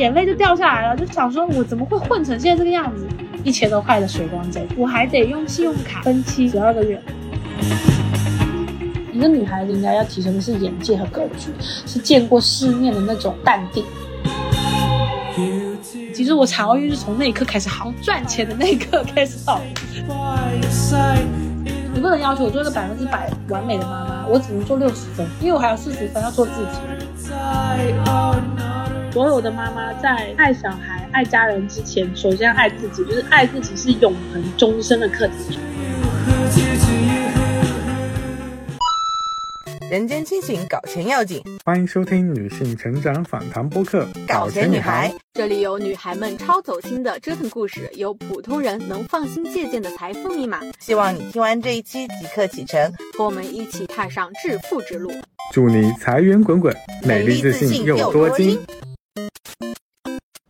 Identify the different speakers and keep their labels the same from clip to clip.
Speaker 1: 眼泪就掉下来了，就想说我怎么会混成现在这个样子？一千多块的水光针，我还得用信用卡分期十二个月。一个女孩子应该要提升的是眼界和格局，是见过世面的那种淡定。其实我产后抑郁是从那一刻开始好，赚钱的那一刻开始好。你不能要求我做一个百分之百完美的妈妈，我只能做六十分，因为我还有四十分要做自己。所有的妈妈在爱小孩、爱家人之前，首先爱自己，就是爱自己是永恒终身的课题。
Speaker 2: 人间清醒，搞钱要紧。
Speaker 3: 欢迎收听女性成长访谈播客《
Speaker 2: 搞钱女孩》，
Speaker 4: 这里有女孩们超走心的折腾故事，有普通人能放心借鉴的财富密码。
Speaker 2: 希望你听完这一期即刻启程，
Speaker 4: 和我们一起踏上致富之路。
Speaker 3: 祝你财源滚滚，美丽自信又多金。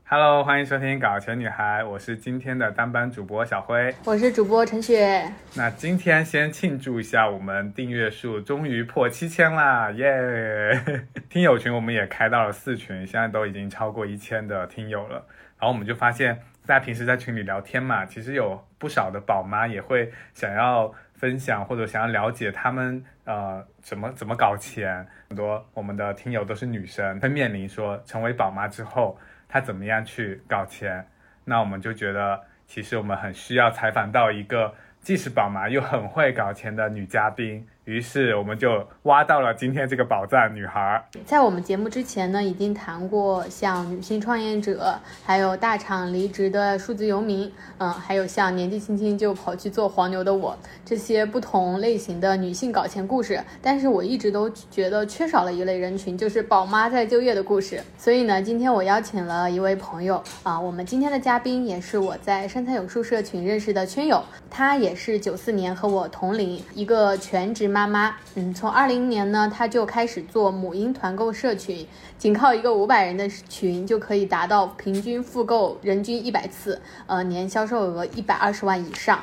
Speaker 3: Hello，欢迎收听《搞钱女孩》，我是今天的当班主播小辉，
Speaker 4: 我是主播陈雪。
Speaker 3: 那今天先庆祝一下，我们订阅数终于破七千啦，耶！听友群我们也开到了四群，现在都已经超过一千的听友了。然后我们就发现，大家平时在群里聊天嘛，其实有不少的宝妈也会想要分享或者想要了解他们呃怎么怎么搞钱。很多我们的听友都是女生，会面临说成为宝妈之后。她怎么样去搞钱？那我们就觉得，其实我们很需要采访到一个既是宝妈又很会搞钱的女嘉宾。于是我们就挖到了今天这个宝藏女孩。
Speaker 4: 在我们节目之前呢，已经谈过像女性创业者，还有大厂离职的数字游民，嗯，还有像年纪轻轻就跑去做黄牛的我，这些不同类型的女性搞钱故事。但是我一直都觉得缺少了一类人群，就是宝妈在就业的故事。所以呢，今天我邀请了一位朋友啊，我们今天的嘉宾也是我在身材有数社群认识的圈友，她也是九四年和我同龄，一个全职妈。妈妈，嗯，从二零年呢，她就开始做母婴团购社群，仅靠一个五百人的群就可以达到平均复购人均一百次，呃，年销售额一百二十万以上。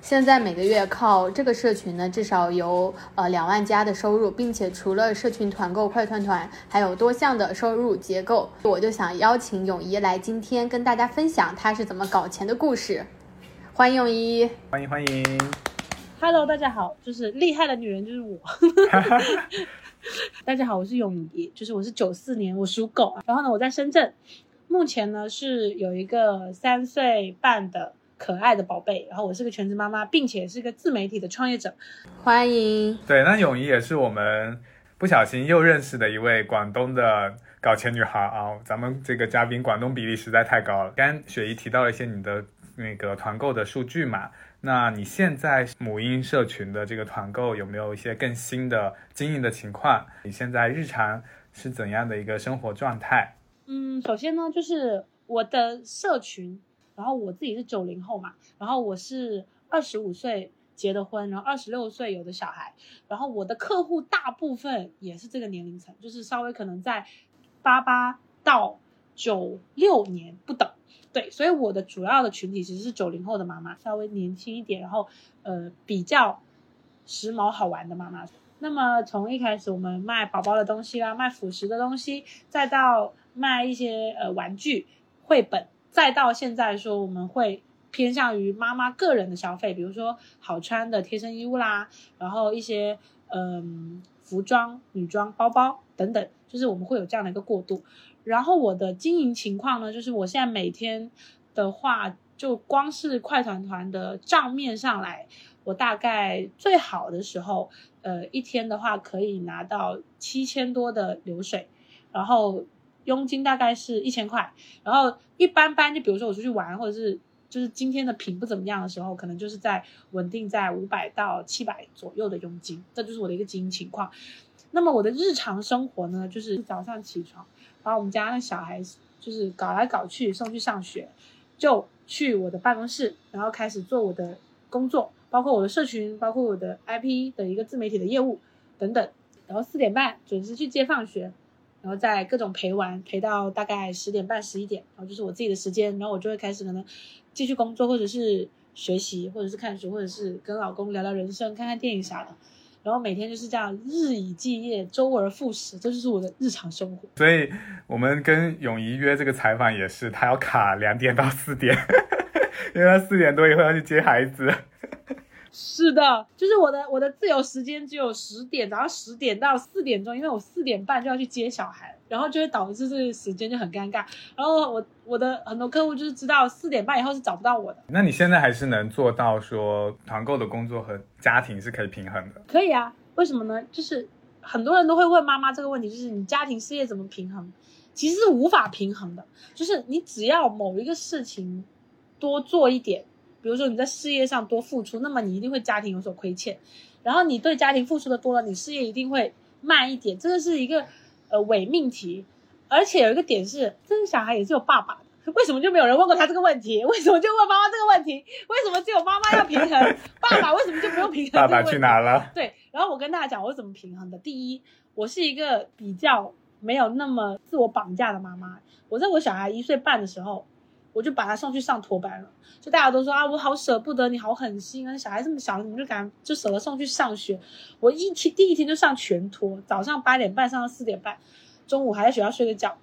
Speaker 4: 现在每个月靠这个社群呢，至少有呃两万加的收入，并且除了社群团购快团团，还有多项的收入结构。我就想邀请泳仪来今天跟大家分享她是怎么搞钱的故事。欢迎泳仪，
Speaker 3: 欢迎欢迎。
Speaker 1: Hello，大家好，就是厉害的女人就是我。大家好，我是永怡，就是我是九四年，我属狗。然后呢，我在深圳，目前呢是有一个三岁半的可爱的宝贝。然后我是个全职妈妈，并且是个自媒体的创业者。
Speaker 4: 欢迎。
Speaker 3: 对，那永怡也是我们不小心又认识的一位广东的搞钱女孩啊。咱们这个嘉宾广东比例实在太高了。刚雪姨提到了一些你的那个团购的数据嘛。那你现在母婴社群的这个团购有没有一些更新的经营的情况？你现在日常是怎样的一个生活状态？
Speaker 1: 嗯，首先呢，就是我的社群，然后我自己是九零后嘛，然后我是二十五岁结的婚，然后二十六岁有的小孩，然后我的客户大部分也是这个年龄层，就是稍微可能在八八到九六年不等。对，所以我的主要的群体其实是九零后的妈妈，稍微年轻一点，然后呃比较时髦好玩的妈妈。那么从一开始我们卖宝宝的东西啦，卖辅食的东西，再到卖一些呃玩具、绘本，再到现在说我们会偏向于妈妈个人的消费，比如说好穿的贴身衣物啦，然后一些嗯服装、女装、包包等等，就是我们会有这样的一个过渡。然后我的经营情况呢，就是我现在每天的话，就光是快团团的账面上来，我大概最好的时候，呃，一天的话可以拿到七千多的流水，然后佣金大概是一千块，然后一般般，就比如说我出去玩，或者是就是今天的品不怎么样的时候，可能就是在稳定在五百到七百左右的佣金，这就是我的一个经营情况。那么我的日常生活呢，就是早上起床。把我们家那小孩就是搞来搞去送去上学，就去我的办公室，然后开始做我的工作，包括我的社群，包括我的 IP 的一个自媒体的业务等等。然后四点半准时去接放学，然后再各种陪玩，陪到大概十点半十一点，然后就是我自己的时间，然后我就会开始可能继续工作，或者是学习，或者是看书，或者是跟老公聊聊人生，看看电影啥的。然后每天就是这样日以继夜，周而复始，这就是我的日常生活。
Speaker 3: 所以我们跟泳仪约这个采访也是，他要卡两点到四点，因为他四点多以后要去接孩子。
Speaker 1: 是的，就是我的我的自由时间只有十点，早上十点到四点钟，因为我四点半就要去接小孩，然后就会导致这个时间就很尴尬。然后我我的很多客户就是知道四点半以后是找不到我的。
Speaker 3: 那你现在还是能做到说团购的工作和家庭是可以平衡的？
Speaker 1: 可以啊，为什么呢？就是很多人都会问妈妈这个问题，就是你家庭事业怎么平衡？其实是无法平衡的，就是你只要某一个事情多做一点。比如说你在事业上多付出，那么你一定会家庭有所亏欠，然后你对家庭付出的多了，你事业一定会慢一点，这个是一个呃伪命题。而且有一个点是，这个小孩也是有爸爸的，为什么就没有人问过他这个问题？为什么就问妈妈这个问题？为什么只有妈妈要平衡，爸爸为什么就不用平衡？
Speaker 3: 爸爸去哪了？
Speaker 1: 对，然后我跟大家讲我怎么平衡的。第一，我是一个比较没有那么自我绑架的妈妈。我在我小孩一岁半的时候。我就把他送去上托班了，就大家都说啊，我好舍不得你，好狠心啊，小孩这么小，怎么就敢就舍得送去上学？我一天第一天就上全托，早上八点半上到四点半，中午还在学校睡个觉，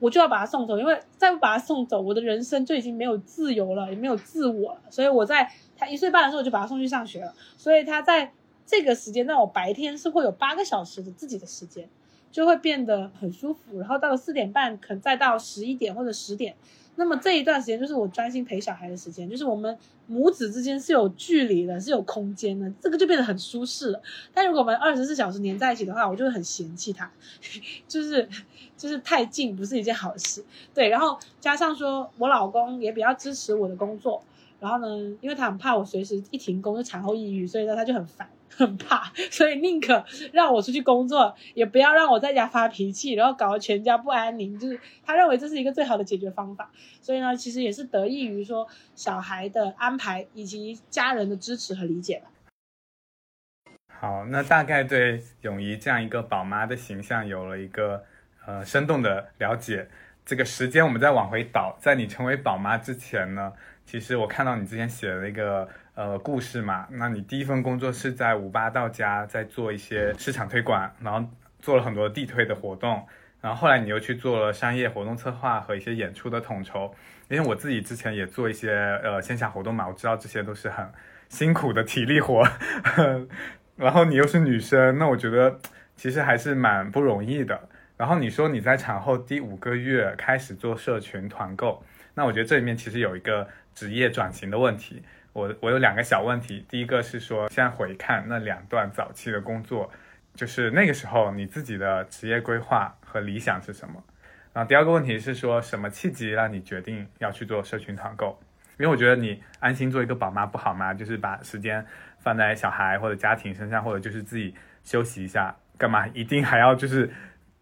Speaker 1: 我就要把他送走，因为再不把他送走，我的人生就已经没有自由了，也没有自我了。所以我在他一岁半的时候我就把他送去上学了，所以他在这个时间，那我白天是会有八个小时的自己的时间，就会变得很舒服。然后到了四点半，可能再到十一点或者十点。那么这一段时间就是我专心陪小孩的时间，就是我们母子之间是有距离的，是有空间的，这个就变得很舒适了。但如果我们二十四小时黏在一起的话，我就会很嫌弃他，就是就是太近不是一件好事。对，然后加上说我老公也比较支持我的工作，然后呢，因为他很怕我随时一停工就产后抑郁，所以呢他就很烦。很怕，所以宁可让我出去工作，也不要让我在家发脾气，然后搞得全家不安宁。就是他认为这是一个最好的解决方法。所以呢，其实也是得益于说小孩的安排以及家人的支持和理解吧。
Speaker 3: 好，那大概对泳仪这样一个宝妈的形象有了一个呃生动的了解。这个时间我们再往回倒，在你成为宝妈之前呢，其实我看到你之前写的一个。呃，故事嘛，那你第一份工作是在五八到家，在做一些市场推广，然后做了很多地推的活动，然后后来你又去做了商业活动策划和一些演出的统筹。因为我自己之前也做一些呃线下活动嘛，我知道这些都是很辛苦的体力活。然后你又是女生，那我觉得其实还是蛮不容易的。然后你说你在产后第五个月开始做社群团购，那我觉得这里面其实有一个职业转型的问题。我我有两个小问题，第一个是说，现在回看那两段早期的工作，就是那个时候你自己的职业规划和理想是什么？然后第二个问题是说，什么契机让你决定要去做社群团购？因为我觉得你安心做一个宝妈不好吗？就是把时间放在小孩或者家庭身上，或者就是自己休息一下，干嘛一定还要就是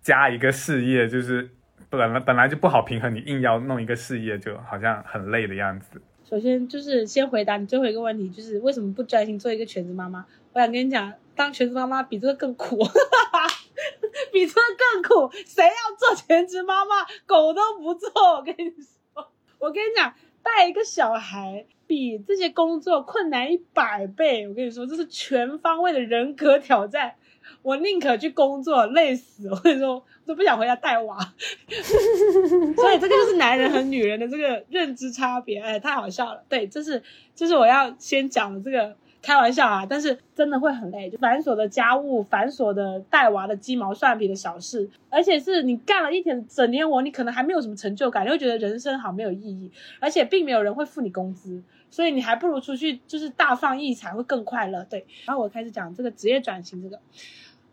Speaker 3: 加一个事业？就是本来本来就不好平衡，你硬要弄一个事业，就好像很累的样子。
Speaker 1: 首先就是先回答你最后一个问题，就是为什么不专心做一个全职妈妈？我想跟你讲，当全职妈妈比这个更苦，比这个更苦。谁要做全职妈妈，狗都不做。我跟你说，我跟你讲，带一个小孩比这些工作困难一百倍。我跟你说，这是全方位的人格挑战。我宁可去工作，累死。我跟你说。都不想回家带娃，所以这个就是男人和女人的这个认知差别，哎，太好笑了。对，这是这是我要先讲的这个开玩笑啊，但是真的会很累，就繁琐的家务、繁琐的带娃的鸡毛蒜皮的小事，而且是你干了一天整天活，你可能还没有什么成就感，你会觉得人生好没有意义，而且并没有人会付你工资，所以你还不如出去就是大放异彩会更快乐。对，然后我开始讲这个职业转型这个。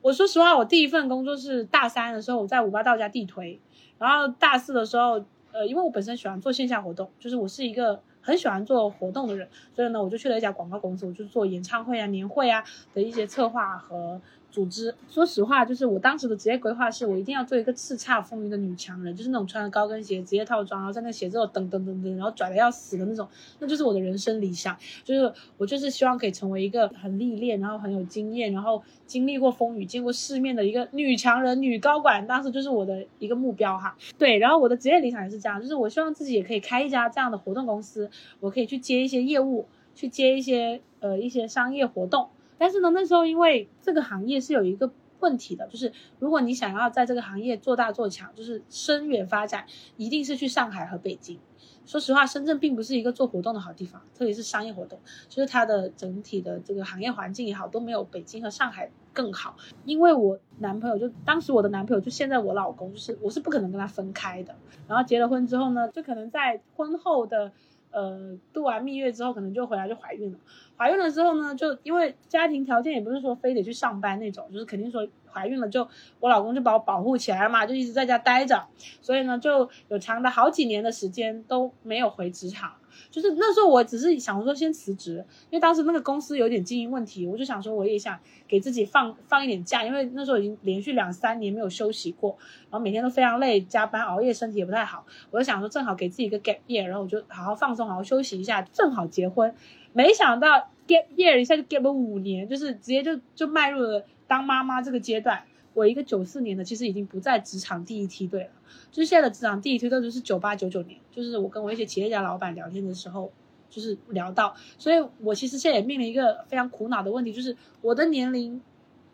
Speaker 1: 我说实话，我第一份工作是大三的时候，我在五八到家地推，然后大四的时候，呃，因为我本身喜欢做线下活动，就是我是一个很喜欢做活动的人，所以呢，我就去了一家广告公司，我就做演唱会啊、年会啊的一些策划和。组织，说实话，就是我当时的职业规划是，我一定要做一个叱咤风云的女强人，就是那种穿着高跟鞋、职业套装，然后在那写字楼噔噔噔噔，然后拽的要死的那种，那就是我的人生理想。就是我就是希望可以成为一个很历练，然后很有经验，然后经历过风雨、见过世面的一个女强人、女高管。当时就是我的一个目标哈。对，然后我的职业理想也是这样，就是我希望自己也可以开一家这样的活动公司，我可以去接一些业务，去接一些呃一些商业活动。但是呢，那时候因为这个行业是有一个问题的，就是如果你想要在这个行业做大做强，就是深远发展，一定是去上海和北京。说实话，深圳并不是一个做活动的好地方，特别是商业活动，就是它的整体的这个行业环境也好，都没有北京和上海更好。因为我男朋友就当时我的男朋友就现在我老公，就是我是不可能跟他分开的。然后结了婚之后呢，就可能在婚后的呃度完蜜月之后，可能就回来就怀孕了。怀孕了之后呢，就因为家庭条件也不是说非得去上班那种，就是肯定说怀孕了就我老公就把我保护起来嘛，就一直在家待着，所以呢就有长达好几年的时间都没有回职场。就是那时候我只是想说先辞职，因为当时那个公司有点经营问题，我就想说我也想给自己放放一点假，因为那时候已经连续两三年没有休息过，然后每天都非常累，加班熬夜，身体也不太好。我就想说正好给自己一个 gap year，然后我就好好放松，好好休息一下，正好结婚。没想到 gap year 一下就 gap 了五年，就是直接就就迈入了当妈妈这个阶段。我一个九四年的，其实已经不在职场第一梯队了。就是现在的职场第一梯队就是九八九九年。就是我跟我一些企业家老板聊天的时候，就是聊到，所以我其实现在也面临一个非常苦恼的问题，就是我的年龄，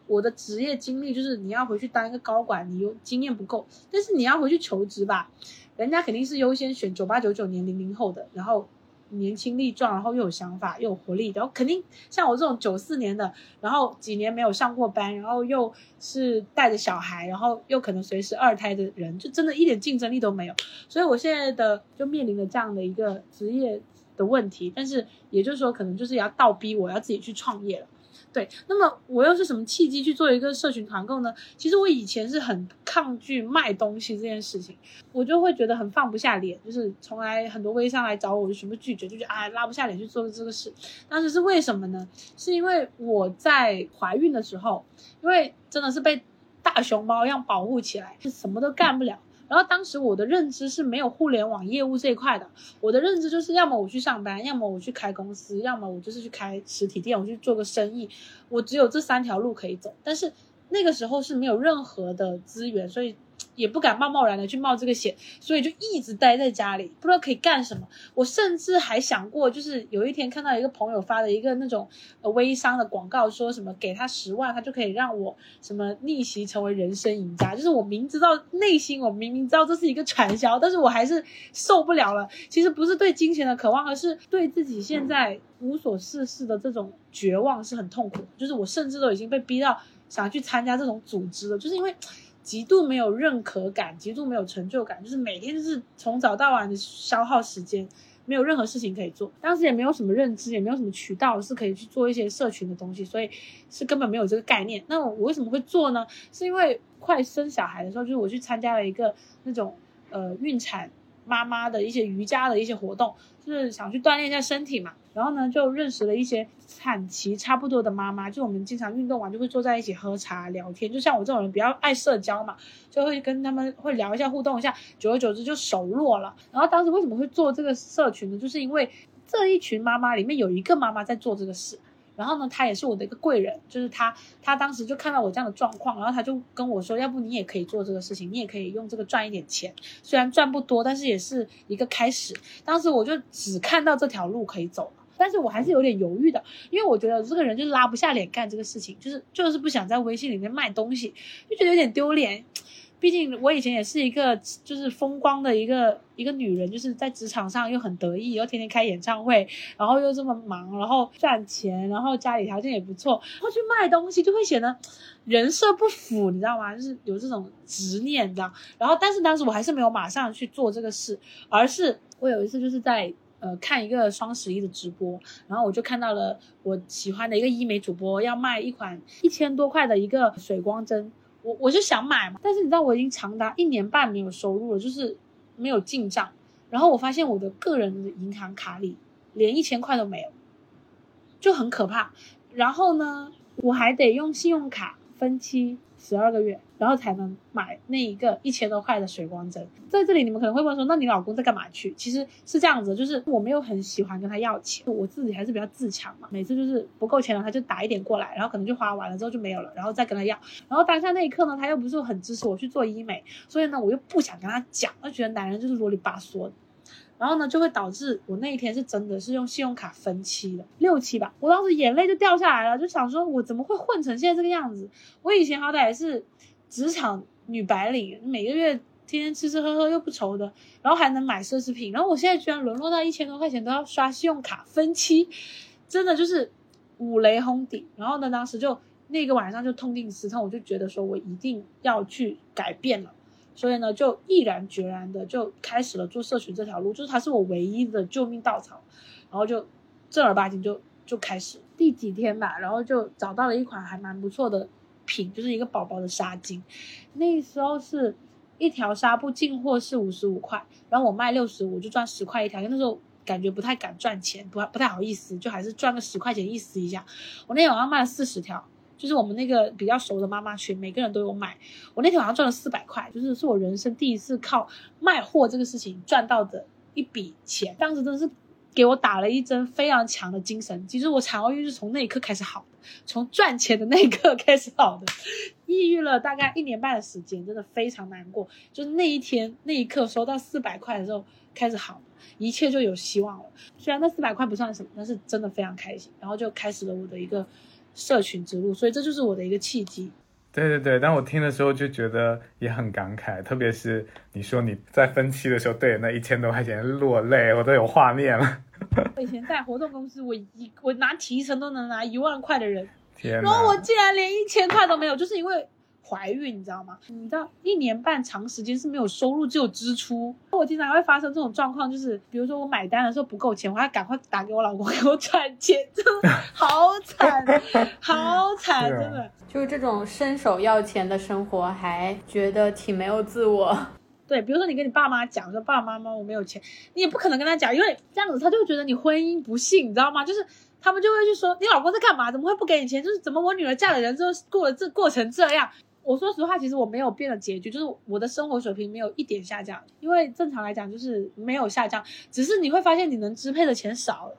Speaker 1: 我的职业经历，就是你要回去当一个高管，你有经验不够，但是你要回去求职吧，人家肯定是优先选九八九九年零零后的，然后。年轻力壮，然后又有想法又有活力，然后肯定像我这种九四年的，然后几年没有上过班，然后又是带着小孩，然后又可能随时二胎的人，就真的一点竞争力都没有。所以我现在的就面临着这样的一个职业的问题，但是也就是说，可能就是要倒逼我要自己去创业了。对，那么我又是什么契机去做一个社群团购呢？其实我以前是很抗拒卖东西这件事情，我就会觉得很放不下脸，就是从来很多微商来找我，我就全部拒绝，就觉得啊拉不下脸去做这个事。当时是为什么呢？是因为我在怀孕的时候，因为真的是被大熊猫一样保护起来，是什么都干不了。然后当时我的认知是没有互联网业务这一块的，我的认知就是要么我去上班，要么我去开公司，要么我就是去开实体店，我去做个生意，我只有这三条路可以走。但是那个时候是没有任何的资源，所以。也不敢贸贸然的去冒这个险，所以就一直待在家里，不知道可以干什么。我甚至还想过，就是有一天看到一个朋友发的一个那种呃微商的广告，说什么给他十万，他就可以让我什么逆袭成为人生赢家。就是我明知道内心我明明知道这是一个传销，但是我还是受不了了。其实不是对金钱的渴望，而是对自己现在无所事事的这种绝望是很痛苦。就是我甚至都已经被逼到想去参加这种组织了，就是因为。极度没有认可感，极度没有成就感，就是每天就是从早到晚的消耗时间，没有任何事情可以做。当时也没有什么认知，也没有什么渠道是可以去做一些社群的东西，所以是根本没有这个概念。那我为什么会做呢？是因为快生小孩的时候，就是我去参加了一个那种呃孕产妈妈的一些瑜伽的一些活动，就是想去锻炼一下身体嘛。然后呢，就认识了一些产期差不多的妈妈，就我们经常运动完就会坐在一起喝茶聊天。就像我这种人比较爱社交嘛，就会跟他们会聊一下互动一下，久而久之就熟络了。然后当时为什么会做这个社群呢？就是因为这一群妈妈里面有一个妈妈在做这个事。然后呢，他也是我的一个贵人，就是他，他当时就看到我这样的状况，然后他就跟我说，要不你也可以做这个事情，你也可以用这个赚一点钱，虽然赚不多，但是也是一个开始。当时我就只看到这条路可以走了，但是我还是有点犹豫的，因为我觉得这个人就拉不下脸干这个事情，就是就是不想在微信里面卖东西，就觉得有点丢脸。毕竟我以前也是一个就是风光的一个一个女人，就是在职场上又很得意，又天天开演唱会，然后又这么忙，然后赚钱，然后家里条件也不错，然后去卖东西就会显得人设不符，你知道吗？就是有这种执念，这样。然后，但是当时我还是没有马上去做这个事，而是我有一次就是在呃看一个双十一的直播，然后我就看到了我喜欢的一个医美主播要卖一款一千多块的一个水光针。我我就想买嘛，但是你知道我已经长达一年半没有收入了，就是没有进账。然后我发现我的个人的银行卡里连一千块都没有，就很可怕。然后呢，我还得用信用卡分期。十二个月，然后才能买那一个一千多块的水光针。在这里，你们可能会问说，那你老公在干嘛去？其实是这样子，就是我没有很喜欢跟他要钱，我自己还是比较自强嘛。每次就是不够钱了，他就打一点过来，然后可能就花完了之后就没有了，然后再跟他要。然后当下那一刻呢，他又不是很支持我去做医美，所以呢，我又不想跟他讲，就觉得男人就是啰里吧嗦的。然后呢，就会导致我那一天是真的是用信用卡分期的六期吧，我当时眼泪就掉下来了，就想说我怎么会混成现在这个样子？我以前好歹也是职场女白领，每个月天天吃吃喝喝又不愁的，然后还能买奢侈品，然后我现在居然沦落到一千多块钱都要刷信用卡分期，真的就是五雷轰顶。然后呢，当时就那个晚上就痛定思痛，我就觉得说我一定要去改变了。所以呢，就毅然决然的就开始了做社群这条路，就是它是我唯一的救命稻草，然后就正儿八经就就开始第几天吧，然后就找到了一款还蛮不错的品，就是一个宝宝的纱巾，那时候是一条纱布进货是五十五块，然后我卖六十五就赚十块一条，因为那时候感觉不太敢赚钱，不不太好意思，就还是赚个十块钱意思一下。我那天晚上卖了四十条。就是我们那个比较熟的妈妈群，每个人都有买。我那天晚上赚了四百块，就是是我人生第一次靠卖货这个事情赚到的一笔钱。当时真的是给我打了一针非常强的精神。其实我产后抑郁是从那一刻开始好的，从赚钱的那一刻开始好的。抑郁了大概一年半的时间，真的非常难过。就是那一天那一刻收到四百块的时候开始好，一切就有希望了。虽然那四百块不算什么，但是真的非常开心。然后就开始了我的一个。社群之路，所以这就是我的一个契机。
Speaker 3: 对对对，当我听的时候就觉得也很感慨，特别是你说你在分期的时候对那一千多块钱落泪，我都有画面了。
Speaker 1: 我以前在活动公司，我一我拿提成都能拿一万块的人，然后我竟然连一千块都没有，就是因为。怀孕，你知道吗？你知道一年半长时间是没有收入，只有支出。我经常会发生这种状况，就是比如说我买单的时候不够钱，我还赶快打给我老公 给我转钱，真的 好惨，好惨，真的。
Speaker 4: 就是这种伸手要钱的生活，还觉得挺没有自我。
Speaker 1: 对，比如说你跟你爸妈讲说爸爸妈妈我没有钱，你也不可能跟他讲，因为这样子他就觉得你婚姻不幸，你知道吗？就是他们就会去说你老公在干嘛？怎么会不给你钱？就是怎么我女儿嫁了人之后过了这过成这样？我说实话，其实我没有变的结局，就是我的生活水平没有一点下降，因为正常来讲就是没有下降，只是你会发现你能支配的钱少了。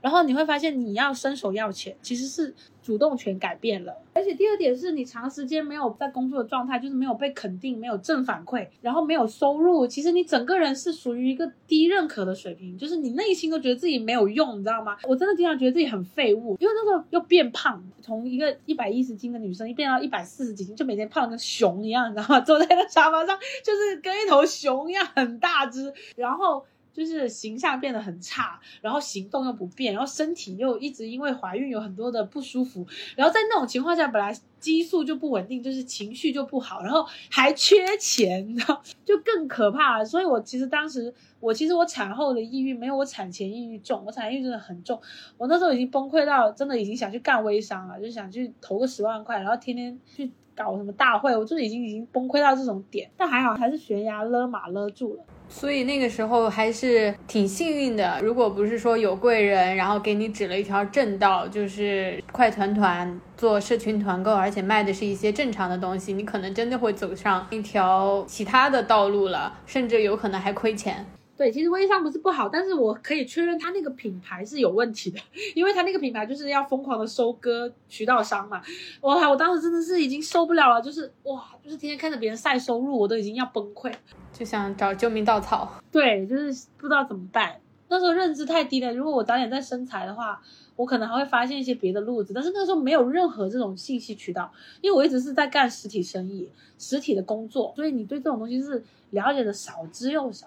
Speaker 1: 然后你会发现，你要伸手要钱，其实是主动权改变了。而且第二点是你长时间没有在工作的状态，就是没有被肯定，没有正反馈，然后没有收入，其实你整个人是属于一个低认可的水平，就是你内心都觉得自己没有用，你知道吗？我真的经常觉得自己很废物，因为那时候又变胖，从一个一百一十斤的女生，一变到一百四十几斤，就每天胖的跟熊一样，你知道吗？坐在那沙发上，就是跟一头熊一样，很大只，然后。就是形象变得很差，然后行动又不便，然后身体又一直因为怀孕有很多的不舒服，然后在那种情况下，本来激素就不稳定，就是情绪就不好，然后还缺钱，你知道，就更可怕。所以我其实当时，我其实我产后的抑郁没有我产前抑郁重，我产前抑郁真的很重，我那时候已经崩溃到真的已经想去干微商了，就想去投个十万块，然后天天去搞什么大会，我就已经已经崩溃到这种点，但还好还是悬崖勒马勒住了。
Speaker 4: 所以那个时候还是挺幸运的，如果不是说有贵人，然后给你指了一条正道，就是快团团做社群团购，而且卖的是一些正常的东西，你可能真的会走上一条其他的道路了，甚至有可能还亏钱。
Speaker 1: 对，其实微商不是不好，但是我可以确认它那个品牌是有问题的，因为它那个品牌就是要疯狂的收割渠道商嘛。哇我当时真的是已经受不了了，就是哇，就是天天看着别人晒收入，我都已经要崩溃，
Speaker 4: 就想找救命稻草。
Speaker 1: 对，就是不知道怎么办。那时候认知太低了，如果我早点在生财的话，我可能还会发现一些别的路子。但是那时候没有任何这种信息渠道，因为我一直是在干实体生意、实体的工作，所以你对这种东西是了解的少之又少。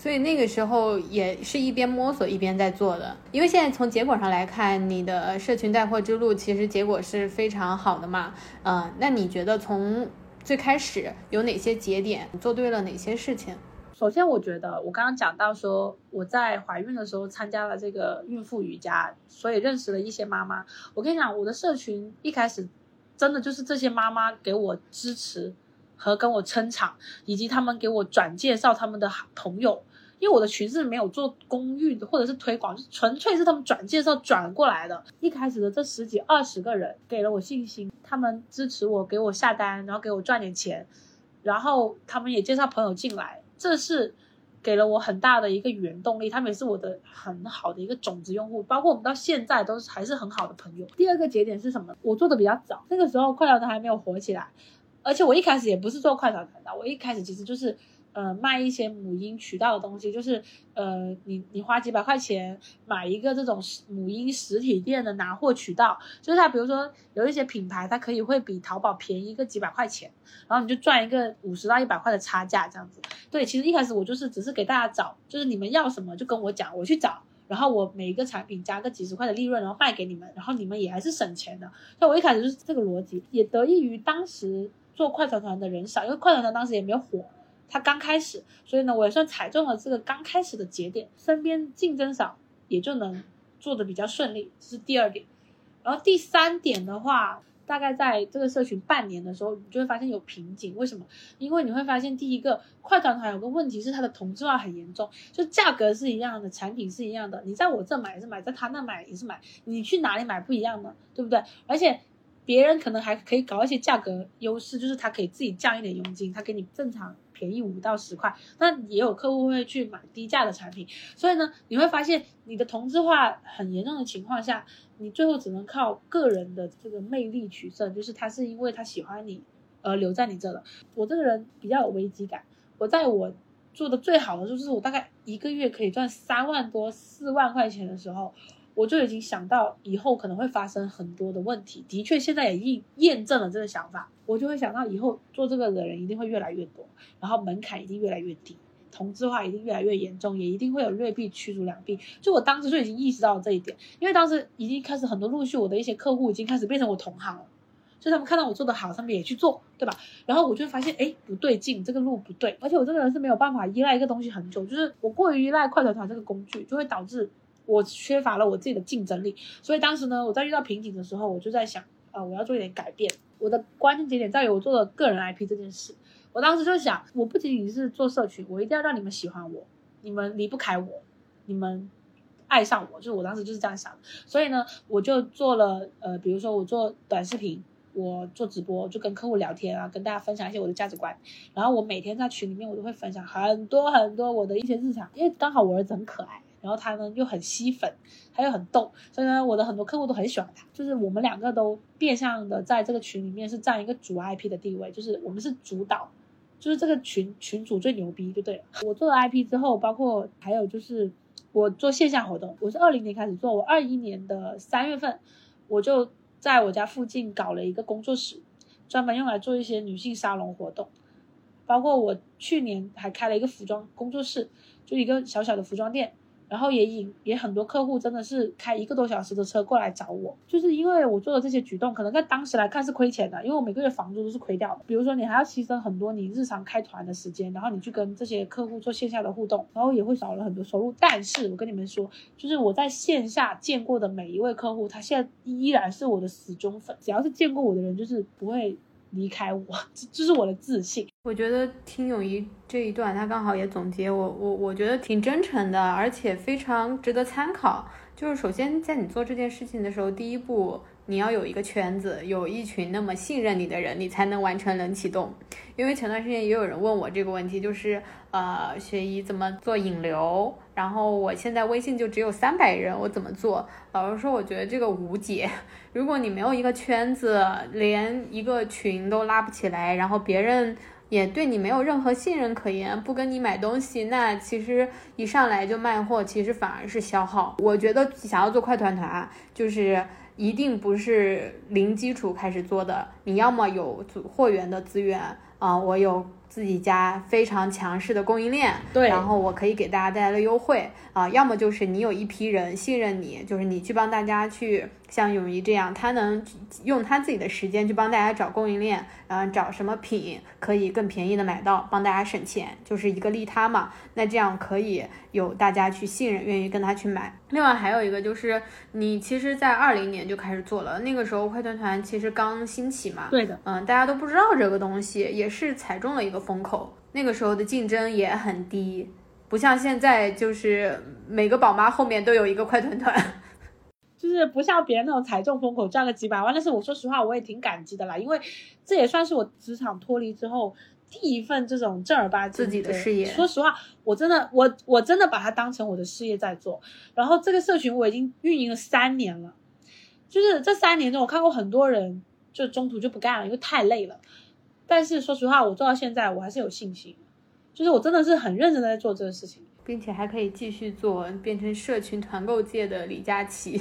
Speaker 4: 所以那个时候也是一边摸索一边在做的，因为现在从结果上来看，你的社群带货之路其实结果是非常好的嘛。嗯，那你觉得从最开始有哪些节点做对了哪些事情？
Speaker 1: 首先，我觉得我刚刚讲到说我在怀孕的时候参加了这个孕妇瑜伽，所以认识了一些妈妈。我跟你讲，我的社群一开始真的就是这些妈妈给我支持和跟我撑场，以及他们给我转介绍他们的朋友。因为我的群是没有做公寓的，或者是推广，就纯粹是他们转介绍转过来的。一开始的这十几二十个人给了我信心，他们支持我，给我下单，然后给我赚点钱，然后他们也介绍朋友进来，这是给了我很大的一个原动力。他们也是我的很好的一个种子用户，包括我们到现在都是还是很好的朋友。第二个节点是什么？我做的比较早，那个时候快乐团还没有火起来，而且我一开始也不是做快团团的，我一开始其实就是。呃卖一些母婴渠道的东西，就是呃你你花几百块钱买一个这种母婴实体店的拿货渠道，就是它比如说有一些品牌，它可以会比淘宝便宜个几百块钱，然后你就赚一个五十到一百块的差价这样子。对，其实一开始我就是只是给大家找，就是你们要什么就跟我讲，我去找。然后我每一个产品加个几十块的利润，然后卖给你们，然后你们也还是省钱的。所以我一开始就是这个逻辑，也得益于当时做快团团的人少，因为快团团当时也没有火，它刚开始，所以呢，我也算踩中了这个刚开始的节点，身边竞争少，也就能做的比较顺利。这是第二点。然后第三点的话。大概在这个社群半年的时候，你就会发现有瓶颈。为什么？因为你会发现，第一个快团团有个问题是它的同质化很严重，就价格是一样的，产品是一样的，你在我这买也是买，在他那买也是买，你去哪里买不一样呢？对不对？而且别人可能还可以搞一些价格优势，就是他可以自己降一点佣金，他给你正常便宜五到十块。那也有客户会去买低价的产品，所以呢，你会发现你的同质化很严重的情况下。你最后只能靠个人的这个魅力取胜，就是他是因为他喜欢你而留在你这的。我这个人比较有危机感，我在我做的最好的就是我大概一个月可以赚三万多四万块钱的时候，我就已经想到以后可能会发生很多的问题。的确，现在也验验证了这个想法，我就会想到以后做这个的人一定会越来越多，然后门槛一定越来越低。同质化一定越来越严重，也一定会有劣币驱逐良币。就我当时就已经意识到了这一点，因为当时已经开始很多陆续我的一些客户已经开始变成我同行了，就他们看到我做的好，他们也去做，对吧？然后我就发现，哎，不对劲，这个路不对。而且我这个人是没有办法依赖一个东西很久，就是我过于依赖快团团这个工具，就会导致我缺乏了我自己的竞争力。所以当时呢，我在遇到瓶颈的时候，我就在想，啊，我要做一点改变。我的关键节点在于我做的个人 IP 这件事。我当时就想，我不仅仅是做社群，我一定要让你们喜欢我，你们离不开我，你们爱上我，就是我当时就是这样想。所以呢，我就做了，呃，比如说我做短视频，我做直播，就跟客户聊天啊，跟大家分享一些我的价值观。然后我每天在群里面，我都会分享很多很多我的一些日常，因为刚好我儿子很可爱，然后他呢又很吸粉，他又很逗，所以呢，我的很多客户都很喜欢他。就是我们两个都变相的在这个群里面是占一个主 IP 的地位，就是我们是主导。就是这个群群主最牛逼，就对了。我做了 IP 之后，包括还有就是我做线下活动，我是二零年开始做，我二一年的三月份，我就在我家附近搞了一个工作室，专门用来做一些女性沙龙活动，包括我去年还开了一个服装工作室，就一个小小的服装店。然后也引也很多客户真的是开一个多小时的车过来找我，就是因为我做的这些举动，可能在当时来看是亏钱的，因为我每个月房租都是亏掉的。比如说你还要牺牲很多你日常开团的时间，然后你去跟这些客户做线下的互动，然后也会少了很多收入。但是我跟你们说，就是我在线下见过的每一位客户，他现在依然是我的死忠粉，只要是见过我的人，就是不会。离开我，这这是我的自信。
Speaker 4: 我觉得听友谊这一段，他刚好也总结我，我我觉得挺真诚的，而且非常值得参考。就是首先在你做这件事情的时候，第一步。你要有一个圈子，有一群那么信任你的人，你才能完成冷启动。因为前段时间也有人问我这个问题，就是呃，学医怎么做引流？然后我现在微信就只有三百人，我怎么做？老实说，我觉得这个无解。如果你没有一个圈子，连一个群都拉不起来，然后别人也对你没有任何信任可言，不跟你买东西，那其实一上来就卖货，其实反而是消耗。我觉得想要做快团团，就是。一定不是零基础开始做的，你要么有组货源的资源啊，我有。自己家非常强势的供应链，
Speaker 1: 对，
Speaker 4: 然后我可以给大家带来的优惠啊，要么就是你有一批人信任你，就是你去帮大家去像永怡这样，他能用他自己的时间去帮大家找供应链，然后找什么品可以更便宜的买到，帮大家省钱，就是一个利他嘛。那这样可以有大家去信任，愿意跟他去买。另外还有一个就是你其实，在二零年就开始做了，那个时候快团团其实刚兴起嘛，
Speaker 1: 对的，
Speaker 4: 嗯，大家都不知道这个东西，也是踩中了一个。风口那个时候的竞争也很低，不像现在，就是每个宝妈后面都有一个快团团，
Speaker 1: 就是不像别人那种踩中风口赚了几百万。但是我说实话，我也挺感激的啦，因为这也算是我职场脱离之后第一份这种正儿八经
Speaker 4: 自己的事业。
Speaker 1: 说实话，我真的我我真的把它当成我的事业在做。然后这个社群我已经运营了三年了，就是这三年中，我看过很多人就中途就不干了，因为太累了。但是说实话，我做到现在，我还是有信心。就是我真的是很认真的在做这个事情。
Speaker 4: 并且还可以继续做，变成社群团购界的李佳琦。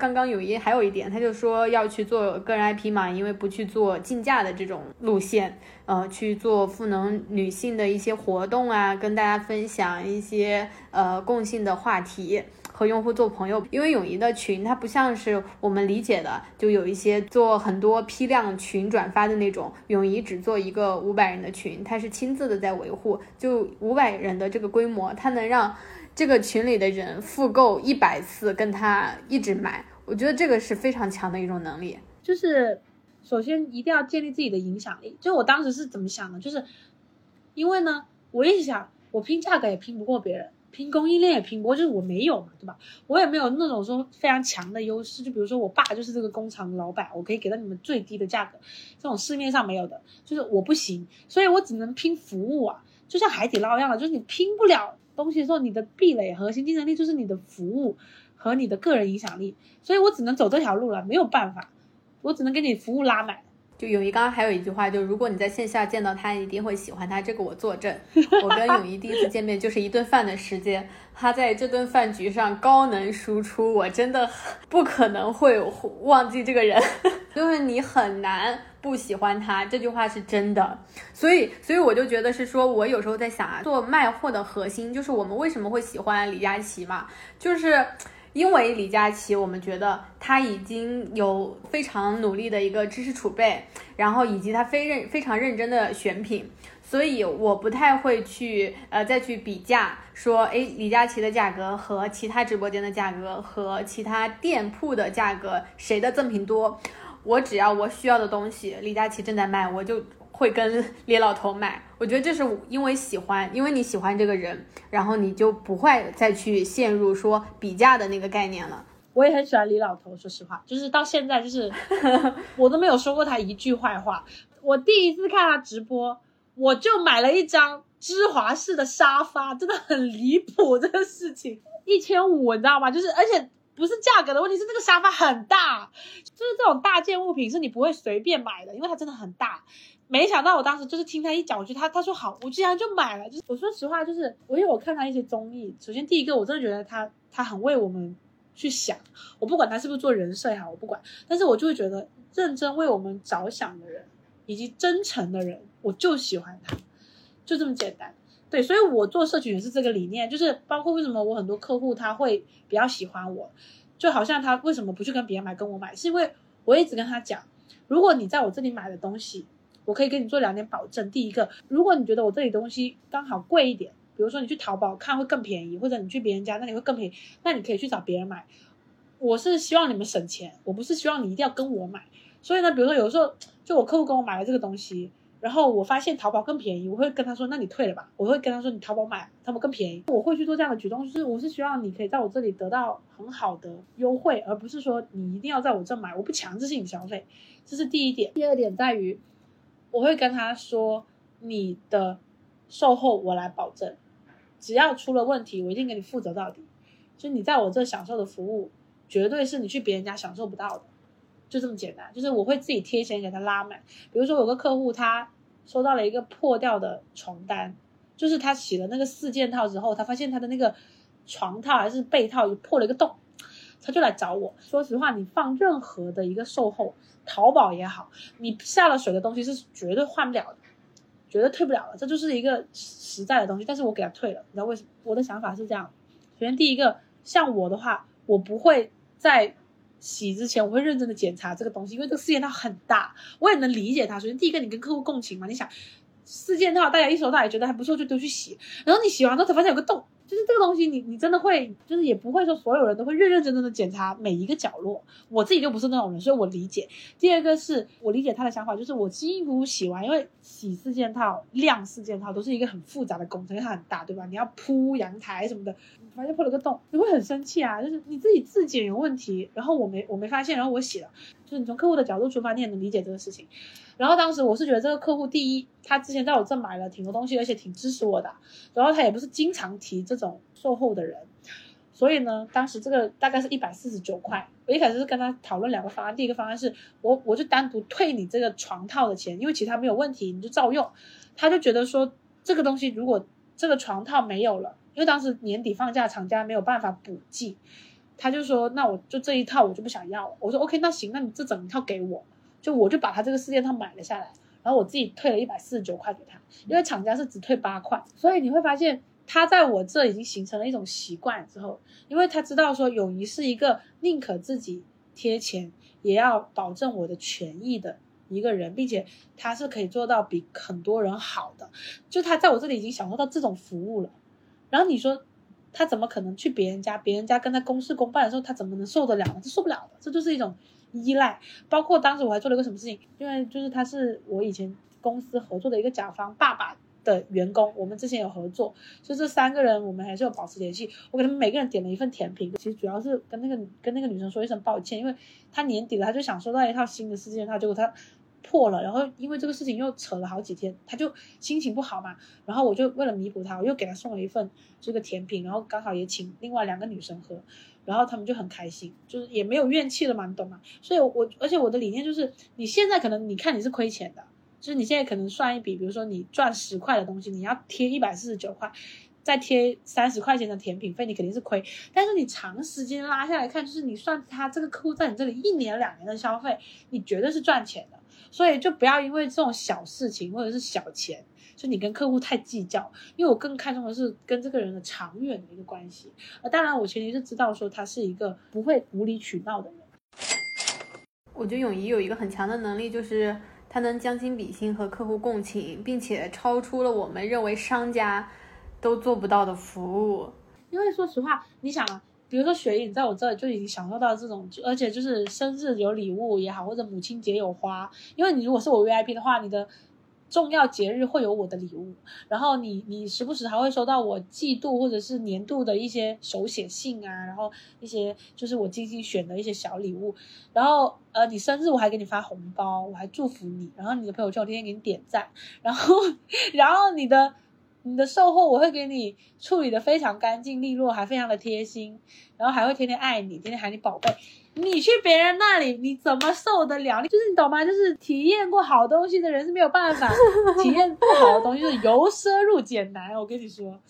Speaker 4: 刚刚有一还有一点，他就说要去做个人 IP 嘛，因为不去做竞价的这种路线，呃，去做赋能女性的一些活动啊，跟大家分享一些呃共性的话题。和用户做朋友，因为泳仪的群它不像是我们理解的，就有一些做很多批量群转发的那种，泳仪只做一个五百人的群，他是亲自的在维护，就五百人的这个规模，他能让这个群里的人复购一百次，跟他一直买，我觉得这个是非常强的一种能力。
Speaker 1: 就是首先一定要建立自己的影响力，就我当时是怎么想的，就是因为呢，我一直想我拼价格也拼不过别人。拼供应链也拼不过，就是我没有嘛，对吧？我也没有那种说非常强的优势。就比如说我爸就是这个工厂的老板，我可以给到你们最低的价格，这种市面上没有的，就是我不行，所以我只能拼服务啊，就像海底捞一样的，就是你拼不了东西的时候，你的壁垒核心竞争力就是你的服务和你的个人影响力，所以我只能走这条路了，没有办法，我只能给你服务拉满。
Speaker 4: 就泳仪刚刚还有一句话，就如果你在线下见到他，一定会喜欢他，这个我作证。我跟泳仪第一次见面就是一顿饭的时间，他在这顿饭局上高能输出，我真的不可能会忘记这个人，因为你很难不喜欢他，这句话是真的。所以，所以我就觉得是说，我有时候在想啊，做卖货的核心就是我们为什么会喜欢李佳琦嘛，就是。因为李佳琦，我们觉得他已经有非常努力的一个知识储备，然后以及他非认非常认真的选品，所以我不太会去呃再去比价，说哎李佳琦的价格和其他直播间的价格和其他店铺的价格谁的赠品多，我只要我需要的东西，李佳琦正在卖，我就。会跟李老头买，我觉得这是因为喜欢，因为你喜欢这个人，然后你就不会再去陷入说比价的那个概念了。
Speaker 1: 我也很喜欢李老头，说实话，就是到现在就是 我都没有说过他一句坏话。我第一次看他直播，我就买了一张芝华士的沙发，真的很离谱这个事情，一千五，你知道吗？就是而且不是价格的问题，是这个沙发很大，就是这种大件物品是你不会随便买的，因为它真的很大。没想到我当时就是听他一讲，我觉得他他说好，我竟然就买了。就是我说实话，就是我因为我看他一些综艺，首先第一个我真的觉得他他很为我们去想，我不管他是不是做人设也好，我不管，但是我就会觉得认真为我们着想的人以及真诚的人，我就喜欢他，就这么简单。对，所以我做社群也是这个理念，就是包括为什么我很多客户他会比较喜欢我，就好像他为什么不去跟别人买，跟我买，是因为我一直跟他讲，如果你在我这里买的东西。我可以给你做两点保证。第一个，如果你觉得我这里东西刚好贵一点，比如说你去淘宝看会更便宜，或者你去别人家那里会更便宜，那你可以去找别人买。我是希望你们省钱，我不是希望你一定要跟我买。所以呢，比如说有时候就我客户跟我买了这个东西，然后我发现淘宝更便宜，我会跟他说，那你退了吧。我会跟他说，你淘宝买，淘宝更便宜。我会去做这样的举动，就是我是希望你可以在我这里得到很好的优惠，而不是说你一定要在我这买，我不强制性消费。这是第一点。第二点在于。我会跟他说，你的售后我来保证，只要出了问题，我一定给你负责到底。就你在我这享受的服务，绝对是你去别人家享受不到的，就这么简单。就是我会自己贴钱给他拉满。比如说有个客户，他收到了一个破掉的床单，就是他洗了那个四件套之后，他发现他的那个床套还是被套破了一个洞，他就来找我。说实话，你放任何的一个售后。淘宝也好，你下了水的东西是绝对换不了的，绝对退不了的，这就是一个实在的东西。但是我给他退了，你知道为什么？我的想法是这样：首先，第一个，像我的话，我不会在洗之前，我会认真的检查这个东西，因为这个四件套很大，我也能理解他。首先，第一个，你跟客户共情嘛，你想四件套，大家一收到也觉得还不错，就都去洗，然后你洗完之后才发现有个洞。就是这个东西，你你真的会，就是也不会说所有人都会认认真真的检查每一个角落。我自己就不是那种人，所以我理解。第二个是我理解他的想法，就是我辛辛苦苦洗完，因为洗四件套、晾四件套都是一个很复杂的工程，因为它很大，对吧？你要铺阳台什么的，发现破了个洞，你会很生气啊。就是你自己自检有问题，然后我没我没发现，然后我洗了，就是你从客户的角度出发，你也能理解这个事情。然后当时我是觉得这个客户，第一，他之前在我这买了挺多东西，而且挺支持我的。然后他也不是经常提这种售后的人，所以呢，当时这个大概是一百四十九块。我一开始是跟他讨论两个方案，第一个方案是我我就单独退你这个床套的钱，因为其他没有问题，你就照用。他就觉得说这个东西如果这个床套没有了，因为当时年底放假，厂家没有办法补寄，他就说那我就这一套我就不想要了。我说 OK，那行，那你这整一套给我，就我就把他这个四件套买了下来，然后我自己退了一百四十九块给他，因为厂家是只退八块，所以你会发现他在我这已经形成了一种习惯之后，因为他知道说友谊是一个宁可自己贴钱，也要保证我的权益的一个人，并且他是可以做到比很多人好的，就他在我这里已经享受到这种服务了。然后你说他怎么可能去别人家？别人家跟他公事公办的时候，他怎么能受得了呢？这受不了的，这就是一种依赖。包括当时我还做了一个什么事情，因为就是他是我以前公司合作的一个甲方爸爸的员工，我们之前有合作，所以这三个人我们还是有保持联系。我给他们每个人点了一份甜品，其实主要是跟那个跟那个女生说一声抱歉，因为他年底了，他就想收到一套新的四件套，结果他。破了，然后因为这个事情又扯了好几天，他就心情不好嘛。然后我就为了弥补他，我又给他送了一份这个甜品，然后刚好也请另外两个女生喝，然后他们就很开心，就是也没有怨气了嘛，你懂吗？所以，我而且我的理念就是，你现在可能你看你是亏钱的，就是你现在可能算一笔，比如说你赚十块的东西，你要贴一百四十九块，再贴三十块钱的甜品费，你肯定是亏。但是你长时间拉下来看，就是你算他这个客户在你这里一年两年的消费，你绝对是赚钱的。所以就不要因为这种小事情或者是小钱，就你跟客户太计较。因为我更看重的是跟这个人的长远的一个关系。呃，当然我前提是知道说他是一个不会无理取闹的人。
Speaker 4: 我觉得泳仪有一个很强的能力，就是他能将心比心和客户共情，并且超出了我们认为商家都做不到的服务。
Speaker 1: 因为说实话，你想啊。比如说雪影在我这里就已经享受到这种，而且就是生日有礼物也好，或者母亲节有花，因为你如果是我 VIP 的话，你的重要节日会有我的礼物，然后你你时不时还会收到我季度或者是年度的一些手写信啊，然后一些就是我精心选的一些小礼物，然后呃你生日我还给你发红包，我还祝福你，然后你的朋友圈我天天给你点赞，然后 然后你的。你的售后我会给你处理的非常干净利落，还非常的贴心，然后还会天天爱你，天天喊你宝贝。你去别人那里，你怎么受得了？就是你懂吗？就是体验过好东西的人是没有办法体验不好的东西，就是由奢入俭难。我跟你说，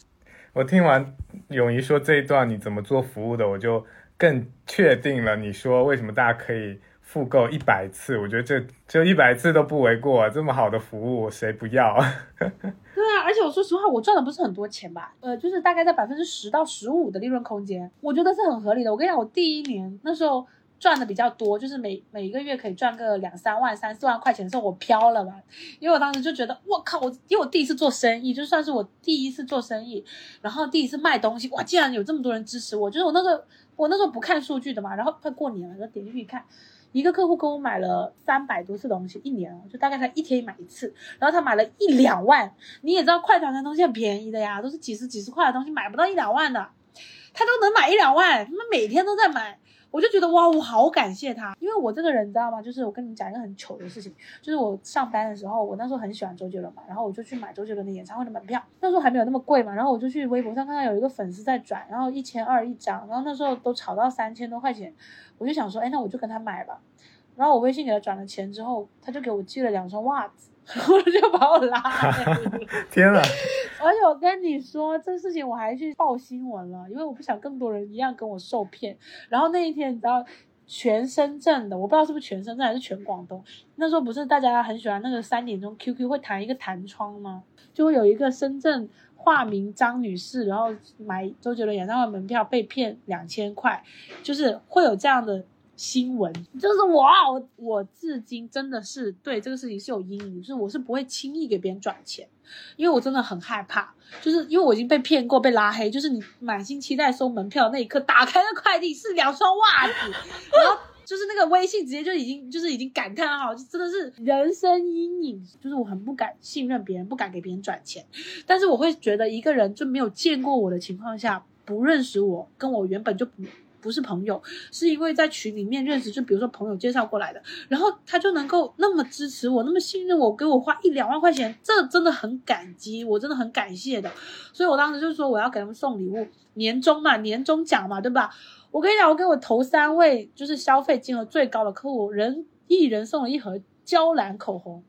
Speaker 3: 我听完永怡说这一段你怎么做服务的，我就更确定了。你说为什么大家可以复购一百次？我觉得这就一百次都不为过，这么好的服务谁不要？
Speaker 1: 对啊而且我说实话，我赚的不是很多钱吧？呃，就是大概在百分之十到十五的利润空间，我觉得是很合理的。我跟你讲，我第一年那时候赚的比较多，就是每每一个月可以赚个两三万、三四万块钱的时候，我飘了嘛。因为我当时就觉得，我靠，我因为我第一次做生意，就算是我第一次做生意，然后第一次卖东西，哇，竟然有这么多人支持我，就是我那个我那时候不看数据的嘛，然后快过年了，就点进去一看。一个客户跟我买了三百多次东西，一年，就大概他一天买一次，然后他买了一两万。你也知道快团的东西很便宜的呀，都是几十几十块的东西，买不到一两万的，他都能买一两万，他们每天都在买，我就觉得哇，我好感谢他，因为我这个人你知道吗？就是我跟你讲一个很糗的事情，就是我上班的时候，我那时候很喜欢周杰伦嘛，然后我就去买周杰伦的演唱会的门票，那时候还没有那么贵嘛，然后我就去微博上看到有一个粉丝在转，然后一千二一张，然后那时候都炒到三千多块钱。我就想说，哎，那我就跟他买吧。然后我微信给他转了钱之后，他就给我寄了两双袜子，然后就把我拉黑。
Speaker 3: 天啊！
Speaker 1: 而且我跟你说，这事情我还去报新闻了，因为我不想更多人一样跟我受骗。然后那一天，你知道，全深圳的，我不知道是不是全深圳还是全广东，那时候不是大家很喜欢那个三点钟 QQ 会弹一个弹窗吗？就会有一个深圳化名张女士，然后买周杰伦演唱会门票被骗两千块，就是会有这样的。新闻。就是我，我我至今真的是对这个事情是有阴影，就是我是不会轻易给别人转钱，因为我真的很害怕，就是因为我已经被骗过，被拉黑，就是你满心期待收门票那一刻，打开那快递是两双袜子，然后就是那个微信直接就已经就是已经感叹号，就真的是人生阴影，就是我很不敢信任别人，不敢给别人转钱，但是我会觉得一个人就没有见过我的情况下，不认识我，跟我原本就不。不是朋友，是因为在群里面认识，就比如说朋友介绍过来的，然后他就能够那么支持我，那么信任我，给我花一两万块钱，这真的很感激，我真的很感谢的。所以我当时就说我要给他们送礼物，年终嘛，年终奖嘛，对吧？我跟你讲，我给我头三位就是消费金额最高的客户，人一人送了一盒娇兰口红，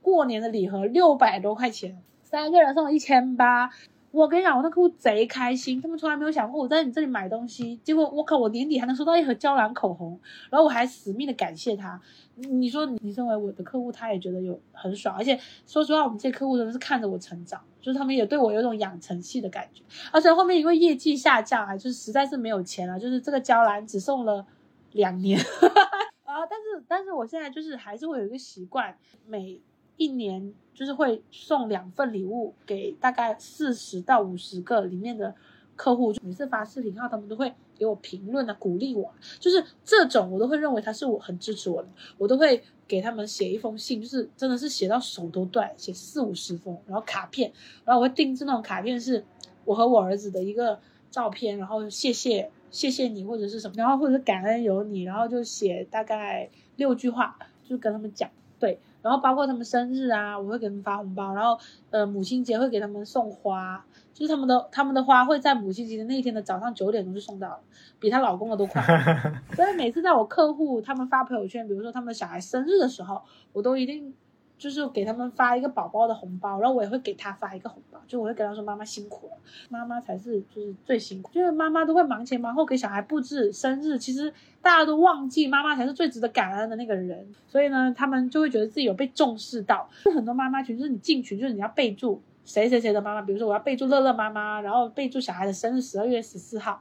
Speaker 1: 过年的礼盒六百多块钱。三个人送了一千八。我跟你讲，我那客户贼开心，他们从来没有想过我在你这里买东西，结果我靠，我年底还能收到一盒娇兰口红，然后我还死命的感谢他。你说你身为我的客户，他也觉得有很爽，而且说实话，我们这些客户真的是看着我成长，就是他们也对我有种养成系的感觉。而且后面因为业绩下降啊，就是实在是没有钱了，就是这个娇兰只送了两年 啊，但是但是我现在就是还是会有一个习惯，每一年就是会送两份礼物给大概四十到五十个里面的客户，每次发视频号，他们都会给我评论啊，鼓励我，就是这种我都会认为他是我很支持我的，我都会给他们写一封信，就是真的是写到手都断，写四五十封，然后卡片，然后我会定制那种卡片，是我和我儿子的一个照片，然后谢谢谢谢你或者是什么，然后或者感恩有你，然后就写大概六句话，就跟他们讲，对。然后包括他们生日啊，我会给他们发红包，然后呃母亲节会给他们送花，就是他们的他们的花会在母亲节的那一天的早上九点钟就送到了，比她老公的都快。所以每次在我客户他们发朋友圈，比如说他们小孩生日的时候，我都一定。就是给他们发一个宝宝的红包，然后我也会给他发一个红包，就我会跟他说妈妈辛苦了，妈妈才是就是最辛苦，就是妈妈都会忙前忙后给小孩布置生日，其实大家都忘记妈妈才是最值得感恩的那个人，所以呢，他们就会觉得自己有被重视到。就很多妈妈群，就是你进群就是你要备注谁谁谁的妈妈，比如说我要备注乐乐妈妈，然后备注小孩的生日十二月十四号，